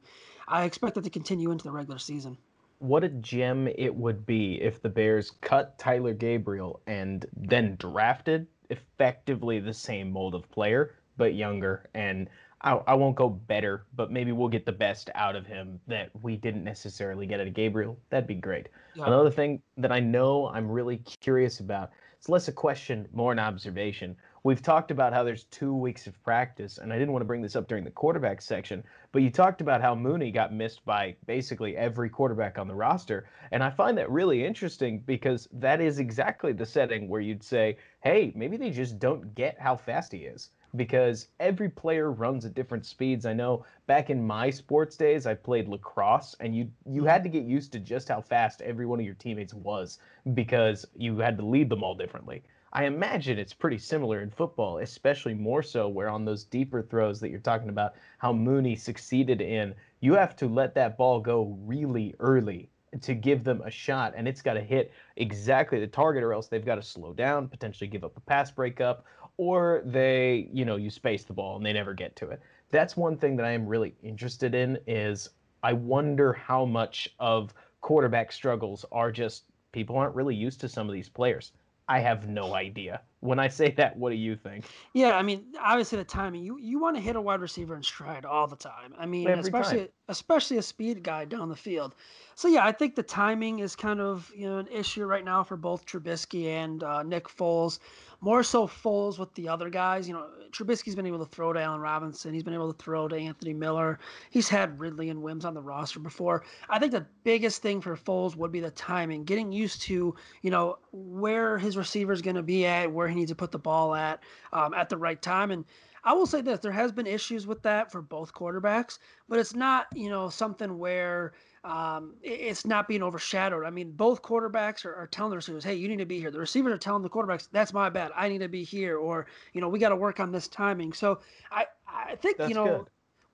B: I expect it to continue into the regular season.
A: What a gem it would be if the Bears cut Tyler Gabriel and then drafted effectively the same mold of player, but younger and I, I won't go better, but maybe we'll get the best out of him that we didn't necessarily get out of Gabriel. That'd be great. Yeah. Another thing that I know I'm really curious about, it's less a question, more an observation. We've talked about how there's two weeks of practice, and I didn't want to bring this up during the quarterback section, but you talked about how Mooney got missed by basically every quarterback on the roster. And I find that really interesting because that is exactly the setting where you'd say, hey, maybe they just don't get how fast he is because every player runs at different speeds. I know back in my sports days, I played lacrosse, and you you mm-hmm. had to get used to just how fast every one of your teammates was because you had to lead them all differently. I imagine it's pretty similar in football, especially more so where on those deeper throws that you're talking about, how Mooney succeeded in, you have to let that ball go really early to give them a shot and it's got to hit exactly the target or else they've got to slow down potentially give up a pass breakup or they, you know, you space the ball and they never get to it. That's one thing that I am really interested in is I wonder how much of quarterback struggles are just people aren't really used to some of these players. I have no idea. When I say that, what do you think?
B: Yeah, I mean, obviously the timing. You you want to hit a wide receiver in stride all the time. I mean, Every especially time. especially a speed guy down the field. So yeah, I think the timing is kind of you know an issue right now for both Trubisky and uh, Nick Foles more so Foles with the other guys. You know, Trubisky's been able to throw to Allen Robinson. He's been able to throw to Anthony Miller. He's had Ridley and Wims on the roster before. I think the biggest thing for Foles would be the timing, getting used to, you know, where his receiver is going to be at, where he needs to put the ball at um, at the right time. And I will say this: there has been issues with that for both quarterbacks, but it's not, you know, something where um, it's not being overshadowed. I mean, both quarterbacks are, are, telling the receivers, "Hey, you need to be here." The receivers are telling the quarterbacks, "That's my bad. I need to be here," or you know, we got to work on this timing. So I I think That's you know, good.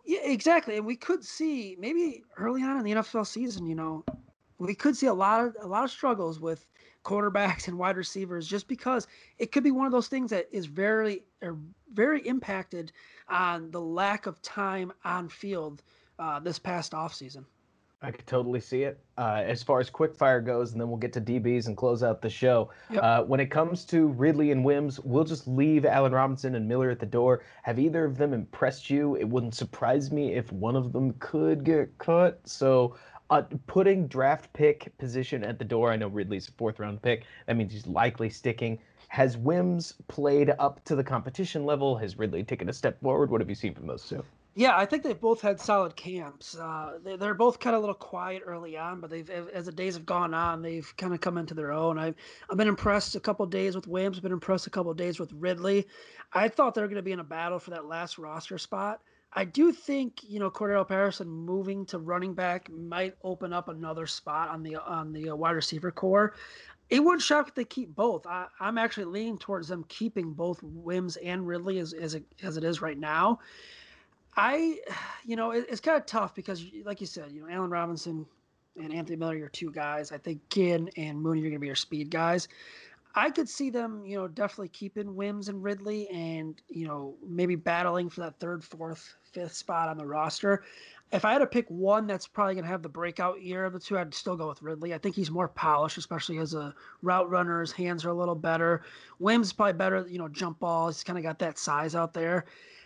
B: yeah, exactly. And we could see maybe early on in the NFL season, you know, we could see a lot of a lot of struggles with quarterbacks and wide receivers just because it could be one of those things that is very er, very impacted on the lack of time on field uh, this past offseason.
A: I could totally see it. Uh, as far as quickfire goes, and then we'll get to DBs and close out the show. Yep. Uh, when it comes to Ridley and Wims, we'll just leave Allen Robinson and Miller at the door. Have either of them impressed you? It wouldn't surprise me if one of them could get cut. So, uh, putting draft pick position at the door, I know Ridley's a fourth round pick. That means he's likely sticking. Has Wims played up to the competition level? Has Ridley taken a step forward? What have you seen from those two?
B: Yeah, I think they've both had solid camps. Uh, they, they're both kind of a little quiet early on, but they've as the days have gone on, they've kind of come into their own. I've I've been impressed a couple days with Williams. Been impressed a couple days with Ridley. I thought they were going to be in a battle for that last roster spot. I do think you know Cordarrelle Patterson moving to running back might open up another spot on the on the uh, wide receiver corps. It wouldn't shock if they keep both. I, am actually leaning towards them keeping both Wims and Ridley as as it, as it is right now. I, you know, it, it's kind of tough because, like you said, you know, Allen Robinson and Anthony Miller, are two guys. I think Ginn and Mooney are going to be your speed guys. I could see them, you know, definitely keeping Wims and Ridley, and you know, maybe battling for that third, fourth, fifth spot on the roster. If I had to pick one that's probably going to have the breakout year of the two, I'd still go with Ridley. I think he's more polished, especially as a route runner. His hands are a little better. Wims is probably better, you know, jump ball. He's kind of got that size out there.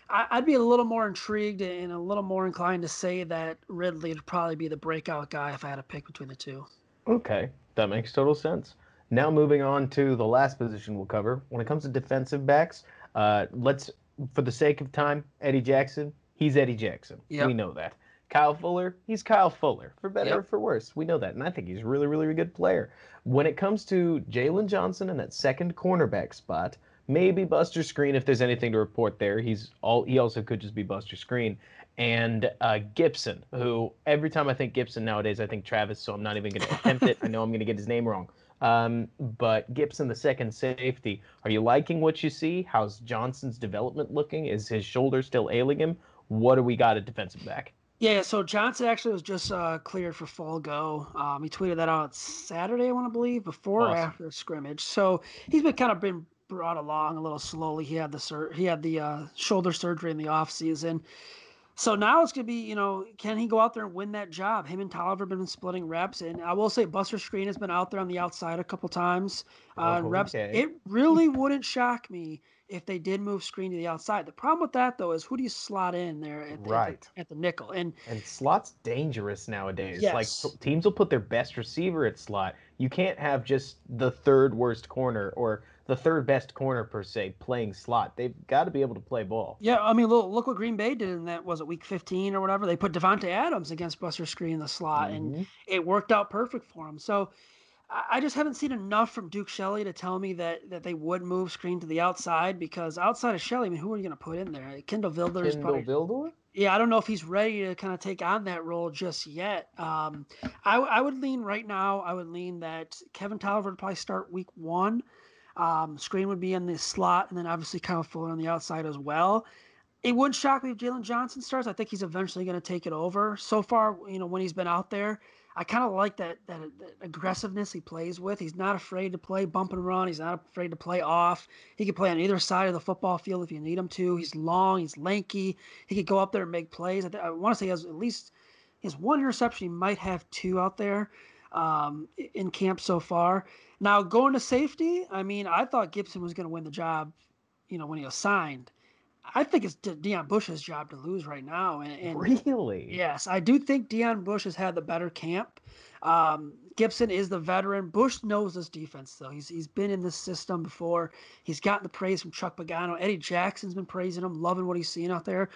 B: I, would be a little more intrigued and a little more inclined to say that Ridley would probably be the breakout guy if I had to pick between the two.
A: Okay, that makes total sense. Now moving on to the last position we'll cover. When it comes to defensive backs, uh, let's, for the sake of time, Eddie Jackson. He's Eddie Jackson. Yep. We know that. Kyle Fuller, he's Kyle Fuller, for better yep. or for worse. We know that, and I think he's a really, really good player. When it comes to Jaylon Johnson and that second cornerback spot, maybe Buster Skrine if there's anything to report there. He's all he also could just be Buster Skrine And uh, Gipson, who every time I think Gipson nowadays, I think Trevis, so I'm not even going to attempt it. I know I'm going to get his name wrong. Um, but Gipson, the second safety, are you liking what you see? How's Johnson's development looking? Is his shoulder still ailing him? What do we got at defensive back?
B: Yeah, so Johnson actually was just uh, cleared for fall go. Um, he tweeted that out Saturday, I want to believe, before awesome. or after scrimmage. So he's been kind of been brought along a little slowly. He had the sur- he had the uh, shoulder surgery in the off season. So now it's gonna be, you know, can he go out there and win that job? Him and Toliver have been splitting reps, and I will say Buster Skrine has been out there on the outside a couple times. Uh, oh, reps. Okay. It really wouldn't shock me if they did move Skrine to the outside. The problem with that though is who do you slot in there at the, right. at the, at the nickel? And
A: and slot's dangerous nowadays. Yes. Like teams will put their best receiver at slot. You can't have just the third worst corner or the third best corner per se playing slot. They've got to be able to play ball.
B: Yeah, I mean, look, look what Green Bay did in that was it week 15 or whatever. They put Davante Adams against Buster Skrine in the slot, mm-hmm. and it worked out perfect for him. So I just haven't seen enough from Duke Shelley to tell me that that they would move Skrine to the outside because outside of Shelley, I mean, who are you going to put in there? Kindle Vildor is probably.
A: Vildor?
B: Yeah, I don't know if he's ready to kind of take on that role just yet. Um, I, I would lean right now. I would lean that Kevin Toliver would probably start week one. Um, Skrine would be in the slot, and then obviously Kyle Fuller on the outside as well. It wouldn't shock me if Jaylon Johnson starts. I think he's eventually going to take it over. So far, you know, when he's been out there, I kind of like that, that, that aggressiveness he plays with. He's not afraid to play bump and run. He's not afraid to play off. He can play on either side of the football field if you need him to. He's long. He's lanky. He could go up there and make plays. I, th- I want to say he has at least he has one interception. He might have two out there um, in camp so far. Now going to safety, I mean, I thought Gipson was going to win the job, you know, when he was signed. I think it's De- Deon Bush's job to lose right now. And, and,
A: really,
B: yes, I do think Deon Bush has had the better camp. Um, Gipson is the veteran. Bush knows this defense, though. He's he's been in this system before. He's gotten the praise from Chuck Pagano. Eddie Jackson's been praising him, loving what he's seeing out there.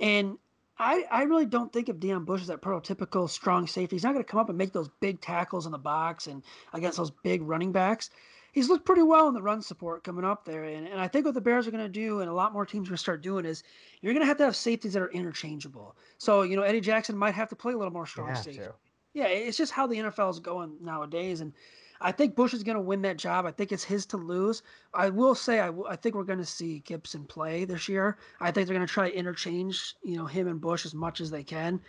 B: And I, I really don't think of Deon Bush as that prototypical strong safety. He's not going to come up and make those big tackles in the box and against those big running backs. He's looked pretty well in the run support coming up there. And, and I think what the Bears are going to do, and a lot more teams are going to start doing, is you're going to have to have safeties that are interchangeable. So, you know, Eddie Jackson might have to play a little more strong safety. To. Yeah, it's just how the NFL is going nowadays. And I think Bush is going to win that job. I think it's his to lose. I will say I, w- I think we're going to see Gipson play this year. I think they're going to try to interchange, you know, him and Bush as much as they can.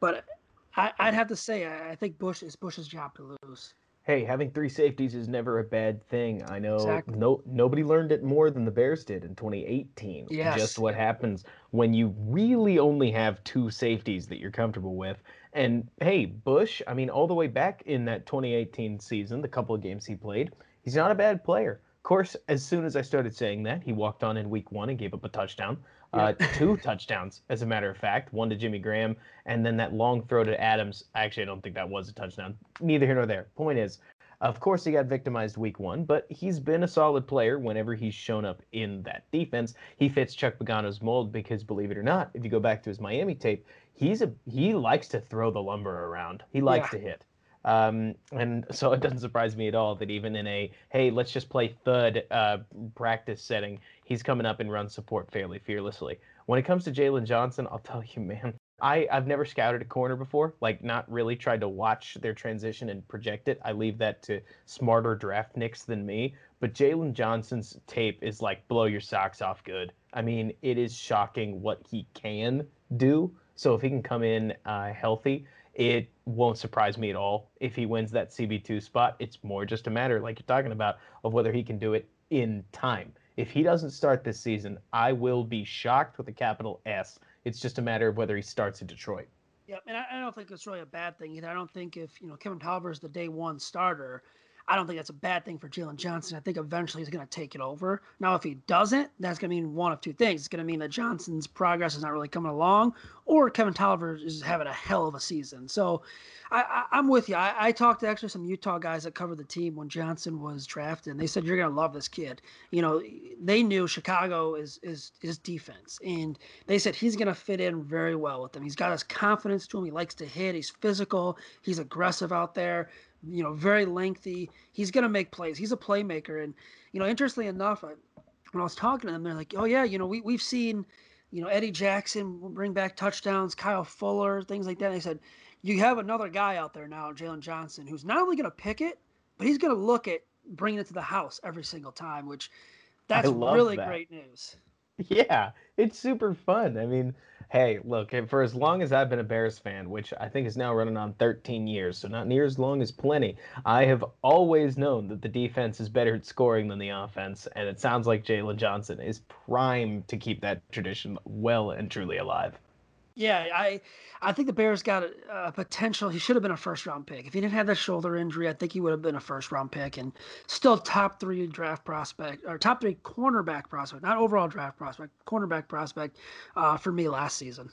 B: But I, would have to say I, I think Bush is Bush's job to lose
A: hey, having three safeties is never a bad thing. I know exactly. no nobody learned it more than the Bears did in 2018. Yes. Just what happens when you really only have two safeties that you're comfortable with. And hey, Bush, I mean, all the way back in that 2018 season, the couple of games he played, he's not a bad player. Of course, as soon as I started saying that, he walked on in week one and gave up a touchdown. Uh, two touchdowns, as a matter of fact, one to Jimmy Graham, and then that long throw to Adams. Actually, I don't think that was a touchdown. Neither here nor there. Point is, of course, he got victimized week one, but he's been a solid player whenever he's shown up in that defense. He fits Chuck Pagano's mold because, believe it or not, if you go back to his Miami tape, he's a he likes to throw the lumber around. He likes yeah. to hit. Um, and so it doesn't surprise me at all that even in a hey, let's just play thud uh, practice setting, he's coming up and run support fairly fearlessly. When it comes to Jaylon Johnson, I'll tell you, man, I, I've never scouted a corner before, like not really tried to watch their transition and project it. I leave that to smarter draft nicks than me. But Jaylon Johnson's tape is like blow your socks off good. I mean, it is shocking what he can do. So if he can come in uh, healthy, it won't surprise me at all if he wins that CB2 spot. It's more just a matter, like you're talking about, of whether he can do it in time. If he doesn't start this season, I will be shocked with a capital S. It's just a matter of whether he starts in Detroit.
B: Yeah, and I, I don't think it's really a bad thing either. I don't think if you know Kevin Toliver is the day one starter, I don't think that's a bad thing for Jaylon Johnson. I think eventually he's going to take it over. Now, if he doesn't, that's going to mean one of two things. It's going to mean that Johnson's progress is not really coming along, or Kevin Toliver is having a hell of a season. So I, am with you. I, I, talked to actually some Utah guys that covered the team when Johnson was drafted, and they said you're going to love this kid. You know, they knew Chicago is is his defense, and they said he's going to fit in very well with them. He's got his confidence to him. He likes to hit. He's physical. He's aggressive out there you know, very lengthy. He's going to make plays. He's a playmaker. And, you know, interestingly enough, I, when I was talking to them, they're like, oh, yeah, you know, we, we've seen, you know, Eddie Jackson bring back touchdowns, Kyle Fuller, things like that. And they said, you have another guy out there now, Jaylon Johnson, who's not only going to pick it, but he's going to look at bringing it to the house every single time, which that's really that. great news.
A: Yeah, it's super fun. I mean, hey, look, for as long as I've been a Bears fan, which I think is now running on 13 years, so not near as long as plenty, I have always known that the defense is better at scoring than the offense, and it sounds like Jaylon Johnson is primed to keep that tradition well and truly alive.
B: Yeah, I I think the Bears got a, a, potential. He should have been a first round pick. If he didn't have that shoulder injury, I think he would have been a first round pick and still top three draft prospect or top three cornerback prospect, not overall draft prospect, cornerback prospect uh, for me last season.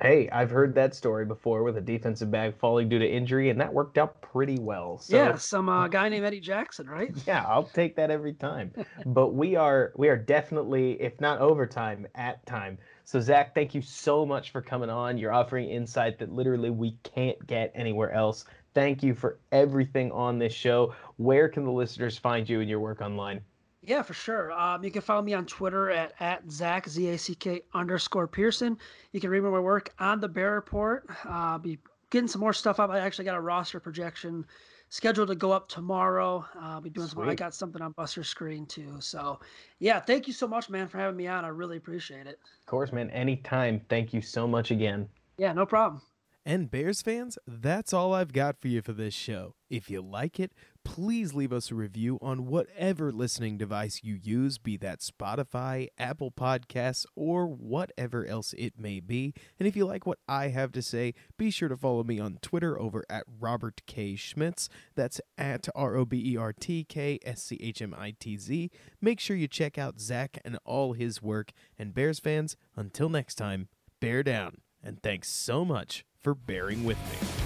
A: Hey, I've heard that story before with a defensive back falling due to injury, and that worked out pretty well.
B: So, yeah, some uh, guy named Eddie Jackson, right?
A: Yeah, I'll take that every time. but we are we are definitely, if not overtime, at time. So, Zach, thank you so much for coming on. You're offering insight that literally we can't get anywhere else. Thank you for everything on this show. Where can the listeners find you and your work online?
B: Yeah, for sure. Um, you can follow me on Twitter at, at Zach, Z A C K underscore Pearson. You can read my work on the Bear Report. Uh, be getting some more stuff up. I actually got a roster projection scheduled to go up tomorrow. Uh, I'll be doing some. I got something on Buster Skrine too. So, yeah, thank you so much, man, for having me on. I really appreciate it.
A: Of course, man. Anytime. Thank you so much again.
B: Yeah, no problem.
C: And Bears fans, that's all I've got for you for this show. If you like it, please leave us a review on whatever listening device you use, be that Spotify, Apple Podcasts, or whatever else it may be. And if you like what I have to say, be sure to follow me on Twitter over at Robert K. Schmitz. That's at R O B E R T K S C H M I T Z. Make sure you check out Zach and all his work. And Bears fans, until next time, bear down. And thanks so much for bearing with me.